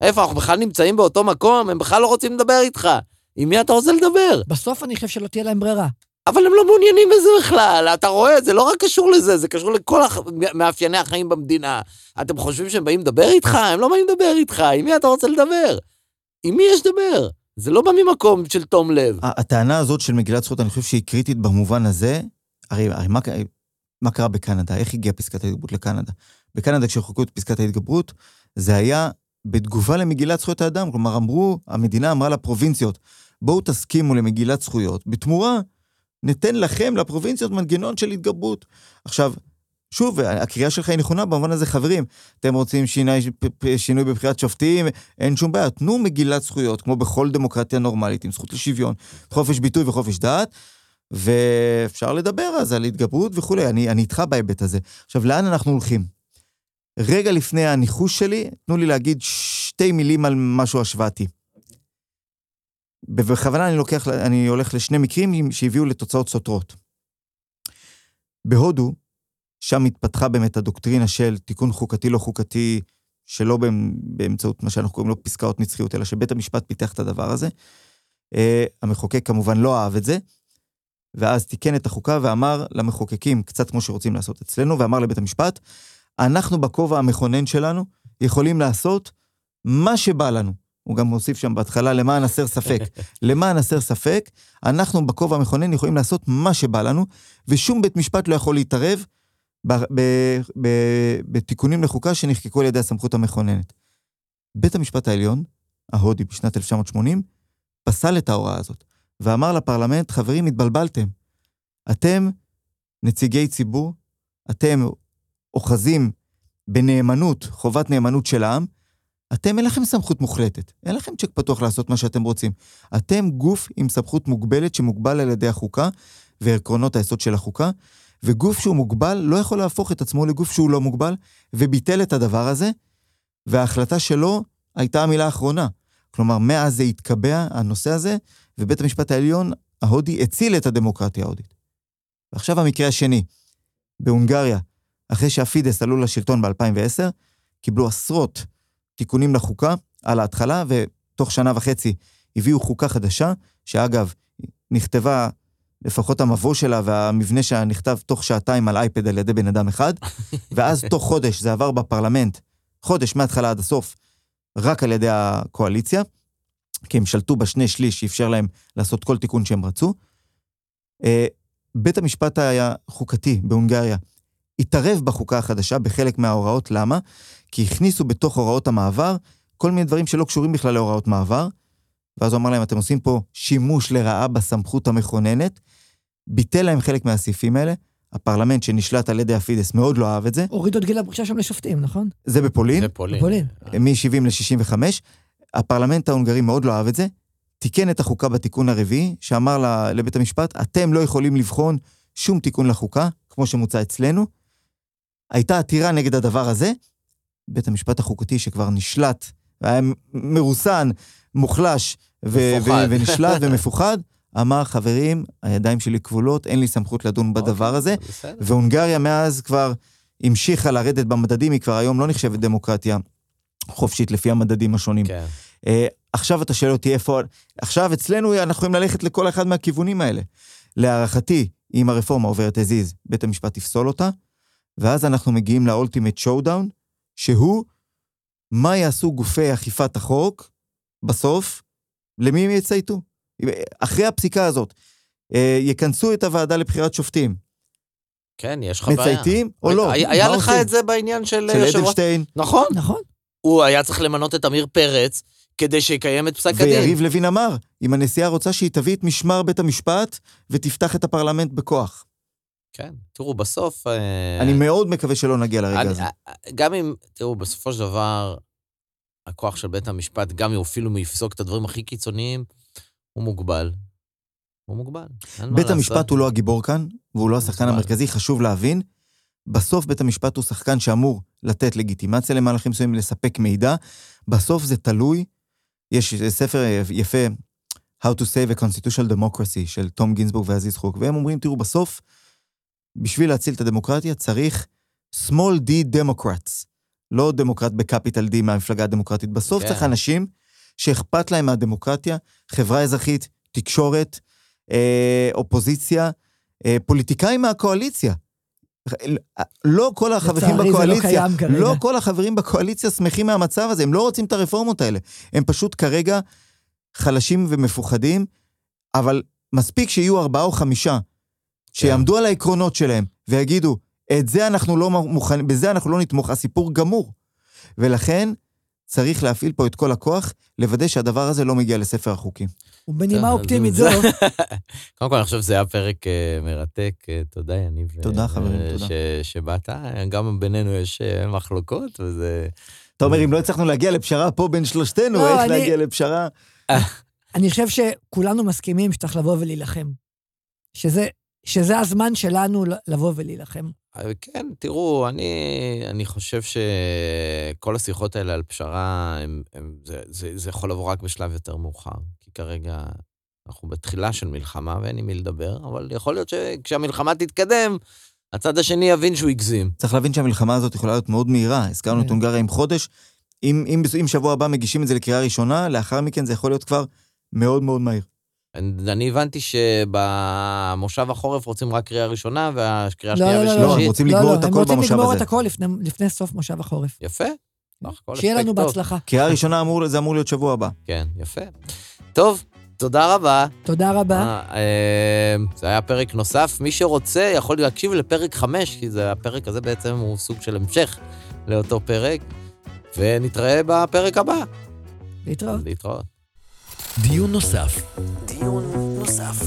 איפה, אנחנו בכלל נמצאים באותו מקום? הם בכלל לא רוצים לדבר איתך. עם מי אתה רוצה לדבר? בסוף אני חושב שלא תהיה להם ברירה. אבל הם לא מעוניינים בזה בכלל, אתה רואה, זה לא רק קשור לזה, זה קשור לכל הח... מאפייני החיים במדינה. אתם חושבים שהם באים לדבר איתך? הם לא באים לדבר איתך, עם מי אתה רוצה לדבר? עם מי יש לדבר? זה לא בא ממקום של תום לב. הטענה הזאת של מגילת זכויות, אני חושב שהיא קריטית במובן הזה. הרי, הרי מה, מה קרה בקנדה? איך הגיעה פסקת ההתגברות לקנדה? בקנדה, כשחוקקו את פסקת ההתגברות, זה היה בתגובה למגילת זכויות האדם. כלומר, אמרו, המדינה אמרה לפרובינציות, בואו תסכימו למגילת זכויות, בתמורה ניתן לכם, לפרובינציות, מנגנון של התגברות. עכשיו, שוב, הקריאה שלך היא נכונה במובן הזה, חברים, אתם רוצים שיני, שינוי בבחירת שופטים, אין שום בעיה, תנו מגילת זכויות, כמו בכל דמוקרטיה נורמלית, עם זכות לשוויון, חופש ביטוי וחופש דעת, ואפשר לדבר אז על התגברות וכולי, אני, אני איתך בהיבט הזה. עכשיו, לאן אנחנו הולכים? רגע לפני הניחוש שלי, תנו לי להגיד שתי מילים על משהו השוואתי. בכוונה אני לוקח, אני הולך לשני מקרים שהביאו לתוצאות סותרות. בהודו, שם התפתחה באמת הדוקטרינה של תיקון חוקתי לא חוקתי, שלא באמצעות מה שאנחנו קוראים לו פסקאות נצחיות, אלא שבית המשפט פיתח את הדבר הזה. Uh, המחוקק כמובן לא אהב את זה, ואז תיקן את החוקה ואמר למחוקקים, קצת כמו שרוצים לעשות אצלנו, ואמר לבית המשפט, אנחנו בכובע המכונן שלנו יכולים לעשות מה שבא לנו. הוא גם מוסיף שם בהתחלה, למען הסר ספק. למען הסר ספק, אנחנו בכובע המכונן יכולים לעשות מה שבא לנו, ושום בית משפט לא יכול להתערב בתיקונים לחוקה שנחקקו על ידי הסמכות המכוננת. בית המשפט העליון, ההודי בשנת 1980, פסל את ההוראה הזאת, ואמר לפרלמנט, חברים, התבלבלתם. אתם נציגי ציבור, אתם אוחזים בנאמנות, חובת נאמנות של העם, אתם אין לכם סמכות מוחלטת, אין לכם צ'ק פתוח לעשות מה שאתם רוצים. אתם גוף עם סמכות מוגבלת שמוגבל על ידי החוקה ועקרונות היסוד של החוקה, וגוף שהוא מוגבל לא יכול להפוך את עצמו לגוף שהוא לא מוגבל, וביטל את הדבר הזה, וההחלטה שלו הייתה המילה האחרונה. כלומר, מאז זה התקבע, הנושא הזה, ובית המשפט העליון ההודי הציל את הדמוקרטיה ההודית. ועכשיו המקרה השני, בהונגריה, אחרי שהפידס עלו לשלטון ב-2010, קיבלו עשרות תיקונים לחוקה על ההתחלה, ותוך שנה וחצי הביאו חוקה חדשה, שאגב, נכתבה, לפחות המבוא שלה והמבנה שלה נכתב תוך שעתיים על אייפד על ידי בן אדם אחד, ואז תוך חודש זה עבר בפרלמנט, חודש מההתחלה עד הסוף, רק על ידי הקואליציה, כי הם שלטו בשני שליש שאפשר להם לעשות כל תיקון שהם רצו. אה, בית המשפט החוקתי בהונגריה התערב בחוקה החדשה בחלק מההוראות, למה? כי הכניסו בתוך הוראות המעבר כל מיני דברים שלא קשורים בכלל להוראות מעבר, ואז הוא אמר להם, אתם עושים פה שימוש לרעה בסמכות המכוננת, ביטל להם חלק מהסעיפים האלה, הפרלמנט שנשלט על ידי הפידס מאוד לא אהב את זה. הורידו את גיל הפרישה שם לשופטים, נכון? זה בפולין. זה פולין. בפולין. מ-70 ל-65. הפרלמנט ההונגרי מאוד לא אהב את זה, תיקן את החוקה בתיקון הרביעי, שאמר לבית המשפט, אתם לא יכולים לבחון שום תיקון לחוקה, כמו שמוצע אצלנו. הייתה עתירה נגד הדבר הזה, בית המשפט החוקתי שכבר נשלט, והיה מרוסן, מוחלש ו- ו- ונשלט ומפוחד, אמר, חברים, הידיים שלי כבולות, אין לי סמכות לדון אוקיי, בדבר הזה. והונגריה מאז כבר המשיכה לרדת במדדים, היא כבר היום לא נחשבת דמוקרטיה חופשית לפי המדדים השונים. כן. Uh, עכשיו אתה שואל אותי איפה... עכשיו אצלנו אנחנו יכולים ללכת לכל אחד מהכיוונים האלה. להערכתי, אם הרפורמה עוברת הזיז, בית המשפט יפסול אותה, ואז אנחנו מגיעים לאולטימט שואו-דאון, שהוא מה יעשו גופי אכיפת החוק בסוף, למי הם יצייתו. אחרי הפסיקה הזאת, אה, יכנסו את הוועדה לבחירת שופטים. כן, יש לך בעיה. מצייתים או לא? היה לך את זה בעניין של... של אדלשטיין. נכון. נכון. הוא היה צריך למנות את עמיר פרץ כדי שיקיים את פסק הדין. ויריב לוין אמר, אם הנשיאה רוצה שהיא תביא את משמר בית המשפט ותפתח את הפרלמנט בכוח. כן, תראו, בסוף... אה, אני מאוד מקווה שלא נגיע לרגע אני, הזה. אה, גם אם, תראו, בסופו של דבר, הכוח של בית המשפט, גם אם אפילו מיפסוק את הדברים הכי קיצוניים, הוא מוגבל. הוא מוגבל. בית המשפט הוא לא הגיבור כאן, והוא לא השחקן המרכזי, חשוב להבין. בסוף בית המשפט הוא שחקן שאמור לתת לגיטימציה למהלכים מסוימים, לספק מידע. בסוף זה תלוי. יש ספר יפה, How to Save a Constitutional Democracy של תום גינזבורג ועזיז חוק, והם אומרים, תראו, בסוף, בשביל להציל את הדמוקרטיה צריך small d democrats, לא דמוקרט בקפיטל d מהמפלגה הדמוקרטית. בסוף yeah. כן. צריך אנשים שאכפת להם מהדמוקרטיה, חברה אזרחית, תקשורת, אה, אופוזיציה, אה, פוליטיקאים מהקואליציה. לא כל החברים לא בקואליציה, כרגע. לא כל החברים בקואליציה שמחים מהמצב הזה, הם לא רוצים את הרפורמות האלה. הם פשוט כרגע חלשים ומפוחדים, אבל מספיק שיהיו ארבעה או חמישה, שיעמדו על העקרונות שלהם ויגידו, את זה אנחנו לא מוכנים, בזה אנחנו לא נתמוך, הסיפור גמור. ולכן צריך להפעיל פה את כל הכוח, לוודא שהדבר הזה לא מגיע לספר החוקים. ובנימה אופטימית זו, קודם כל, אני חושב שזה היה פרק אה, מרתק. אה, תודה, יניב. אה, תודה, חברים, תודה. ש- שבאת. גם בינינו יש מחלוקות, וזה... אתה אומר, אם לא הצלחנו להגיע לפשרה פה בין שלושתנו, לא, איך להגיע לפשרה? אני חושב שכולנו מסכימים שצריך לבוא ולהילחם. שזה, שזה הזמן שלנו לבוא ולהילחם. אה, כן, תראו, אני, אני חושב שכל השיחות האלה על פשרה, הם, הם, זה, זה, זה יכול לבוא רק בשלב יותר מאוחר. כי כרגע אנחנו בתחילה של מלחמה ואין עם מי לדבר, אבל יכול להיות שכשהמלחמה תתקדם, הצד השני יבין שהוא הגזים. צריך להבין שהמלחמה הזאת יכולה להיות מאוד מהירה. הזכרנו את. הונגריה עם חודש. אם, אם, אם שבוע הבא מגישים את זה לקריאה ראשונה, לאחר מכן זה יכול להיות כבר מאוד מאוד מהיר. אני, אני הבנתי שבמושב החורף רוצים רק קריאה ראשונה, והקריאה לא, השנייה לא, לא, לא, הם ושלישית. רוצים לא, לגמור לא, את הם הכל רוצים במושב לגמור את הזה. הכל לפני, לפני סוף מושב החורף. יפה. הכל שיהיה לנו. בהצלחה. קריאה ראשונה אמור, זה אמור להיות שבוע הבא. כן, יפה. טוב, תודה רבה. תודה רבה. אה, אה, זה היה פרק נוסף. מי שרוצה יכול להקשיב לפרק 5, כי זה, הפרק הזה בעצם הוא סוג של המשך לאותו פרק, ונתראה בפרק הבא. להתראות. להתראות. דיון נוסף. דיון נוסף.